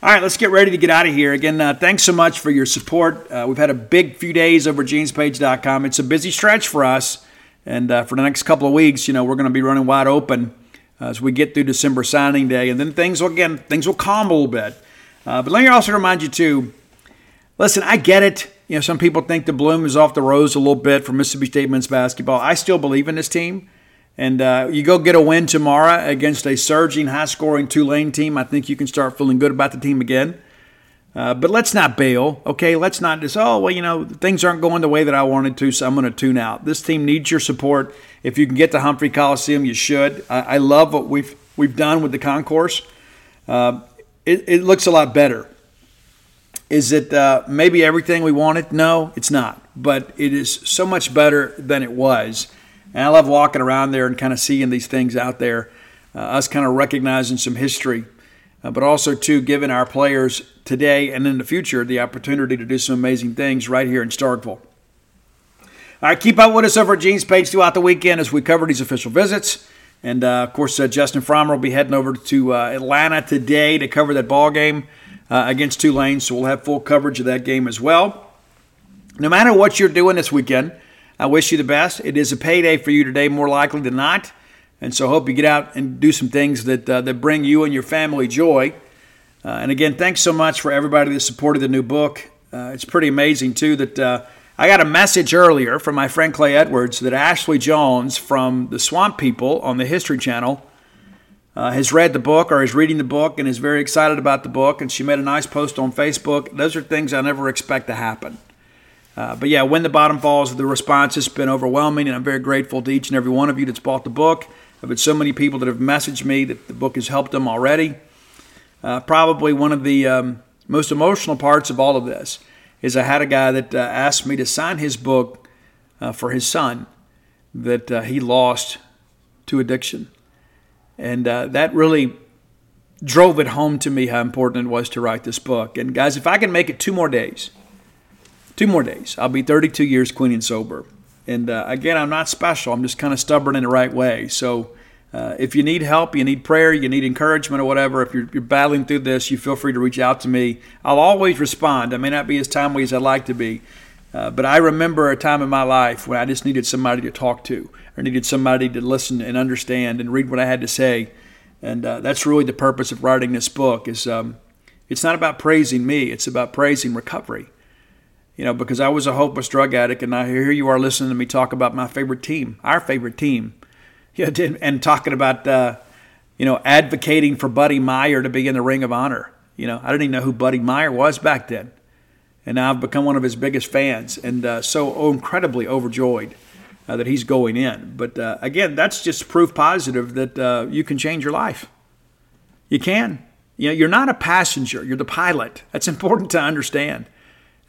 All right, let's get ready to get out of here. Again, uh, thanks so much for your support. Uh, we've had a big few days over genespage.com. It's a busy stretch for us. And uh, for the next couple of weeks, you know, we're going to be running wide open as we get through December signing day. And then things will, again, things will calm a little bit. Uh, but let me also remind you, too, listen, I get it. You know, some people think the bloom is off the rose a little bit for Mississippi State men's basketball. I still believe in this team. And uh, you go get a win tomorrow against a surging, high scoring Tulane team. I think you can start feeling good about the team again. Uh, but let's not bail, okay? Let's not just, oh, well, you know, things aren't going the way that I wanted to, so I'm going to tune out. This team needs your support. If you can get to Humphrey Coliseum, you should. I, I love what we've, we've done with the concourse. Uh, it, it, looks a lot better. Is it uh, maybe everything we wanted? No, it's not. But it is so much better than it was. And I love walking around there and kind of seeing these things out there, uh, us kind of recognizing some history, uh, but also, too, giving our players today and in the future the opportunity to do some amazing things right here in Starkville. All right, keep up with us over at Gene's page throughout the weekend as we cover these official visits. And uh, of course, uh, Justin Frommer will be heading over to uh, Atlanta today to cover that ball game uh, against Tulane. So we'll have full coverage of that game as well. No matter what you're doing this weekend, I wish you the best. It is a payday for you today, more likely than not. And so hope you get out and do some things that, uh, that bring you and your family joy. Uh, and again, thanks so much for everybody that supported the new book. Uh, it's pretty amazing, too, that uh, I got a message earlier from my friend Clay Edwards that Ashley Jones from the Swamp People on the History Channel uh, has read the book or is reading the book and is very excited about the book. And she made a nice post on Facebook. Those are things I never expect to happen. Uh, but yeah, when the bottom falls, the response has been overwhelming, and I'm very grateful to each and every one of you that's bought the book. I've had so many people that have messaged me that the book has helped them already. Uh, probably one of the um, most emotional parts of all of this is I had a guy that uh, asked me to sign his book uh, for his son that uh, he lost to addiction. And that really drove it home to me how important it was to write this book. And guys, if I can make it two more days, two more days. I'll be 32 years clean and sober. And uh, again, I'm not special. I'm just kind of stubborn in the right way. So uh, if you need help, you need prayer, you need encouragement or whatever, if you're, you're, battling through this, you feel free to reach out to me. I'll always respond. I may not be as timely as I'd like to be. Uh, but I remember a time in my life when I just needed somebody to talk to, or needed somebody to listen and understand and read what I had to say. And uh, that's really the purpose of writing this book is um, It's not about praising me, it's about praising recovery. You know, because I was a hopeless drug addict, and now here you are listening to me talk about my favorite team, our favorite team, yeah, and talking about, uh, you know, advocating for Buddy Myer to be in the Ring of Honor. You know, I didn't even know who Buddy Myer was back then. And now I've become one of his biggest fans and uh, so incredibly overjoyed uh, that he's going in. But uh, again, that's just proof positive that uh, you can change your life. You can. You know, you're not a passenger, you're the pilot. That's important to understand.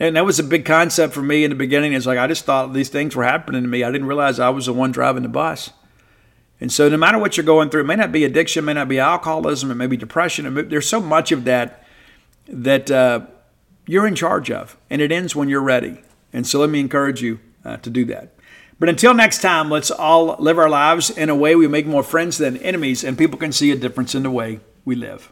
And that was a big concept for me in the beginning. It's like I just thought these things were happening to me. I didn't realize I was the one driving the bus. And so, no matter what you're going through, it may not be addiction, it may not be alcoholism, it may be depression. there's so much of that that uh, you're in charge of, and it ends when you're ready. And so, let me encourage you uh, to do that. But until next time, let's all live our lives in a way we make more friends than enemies, and people can see a difference in the way we live.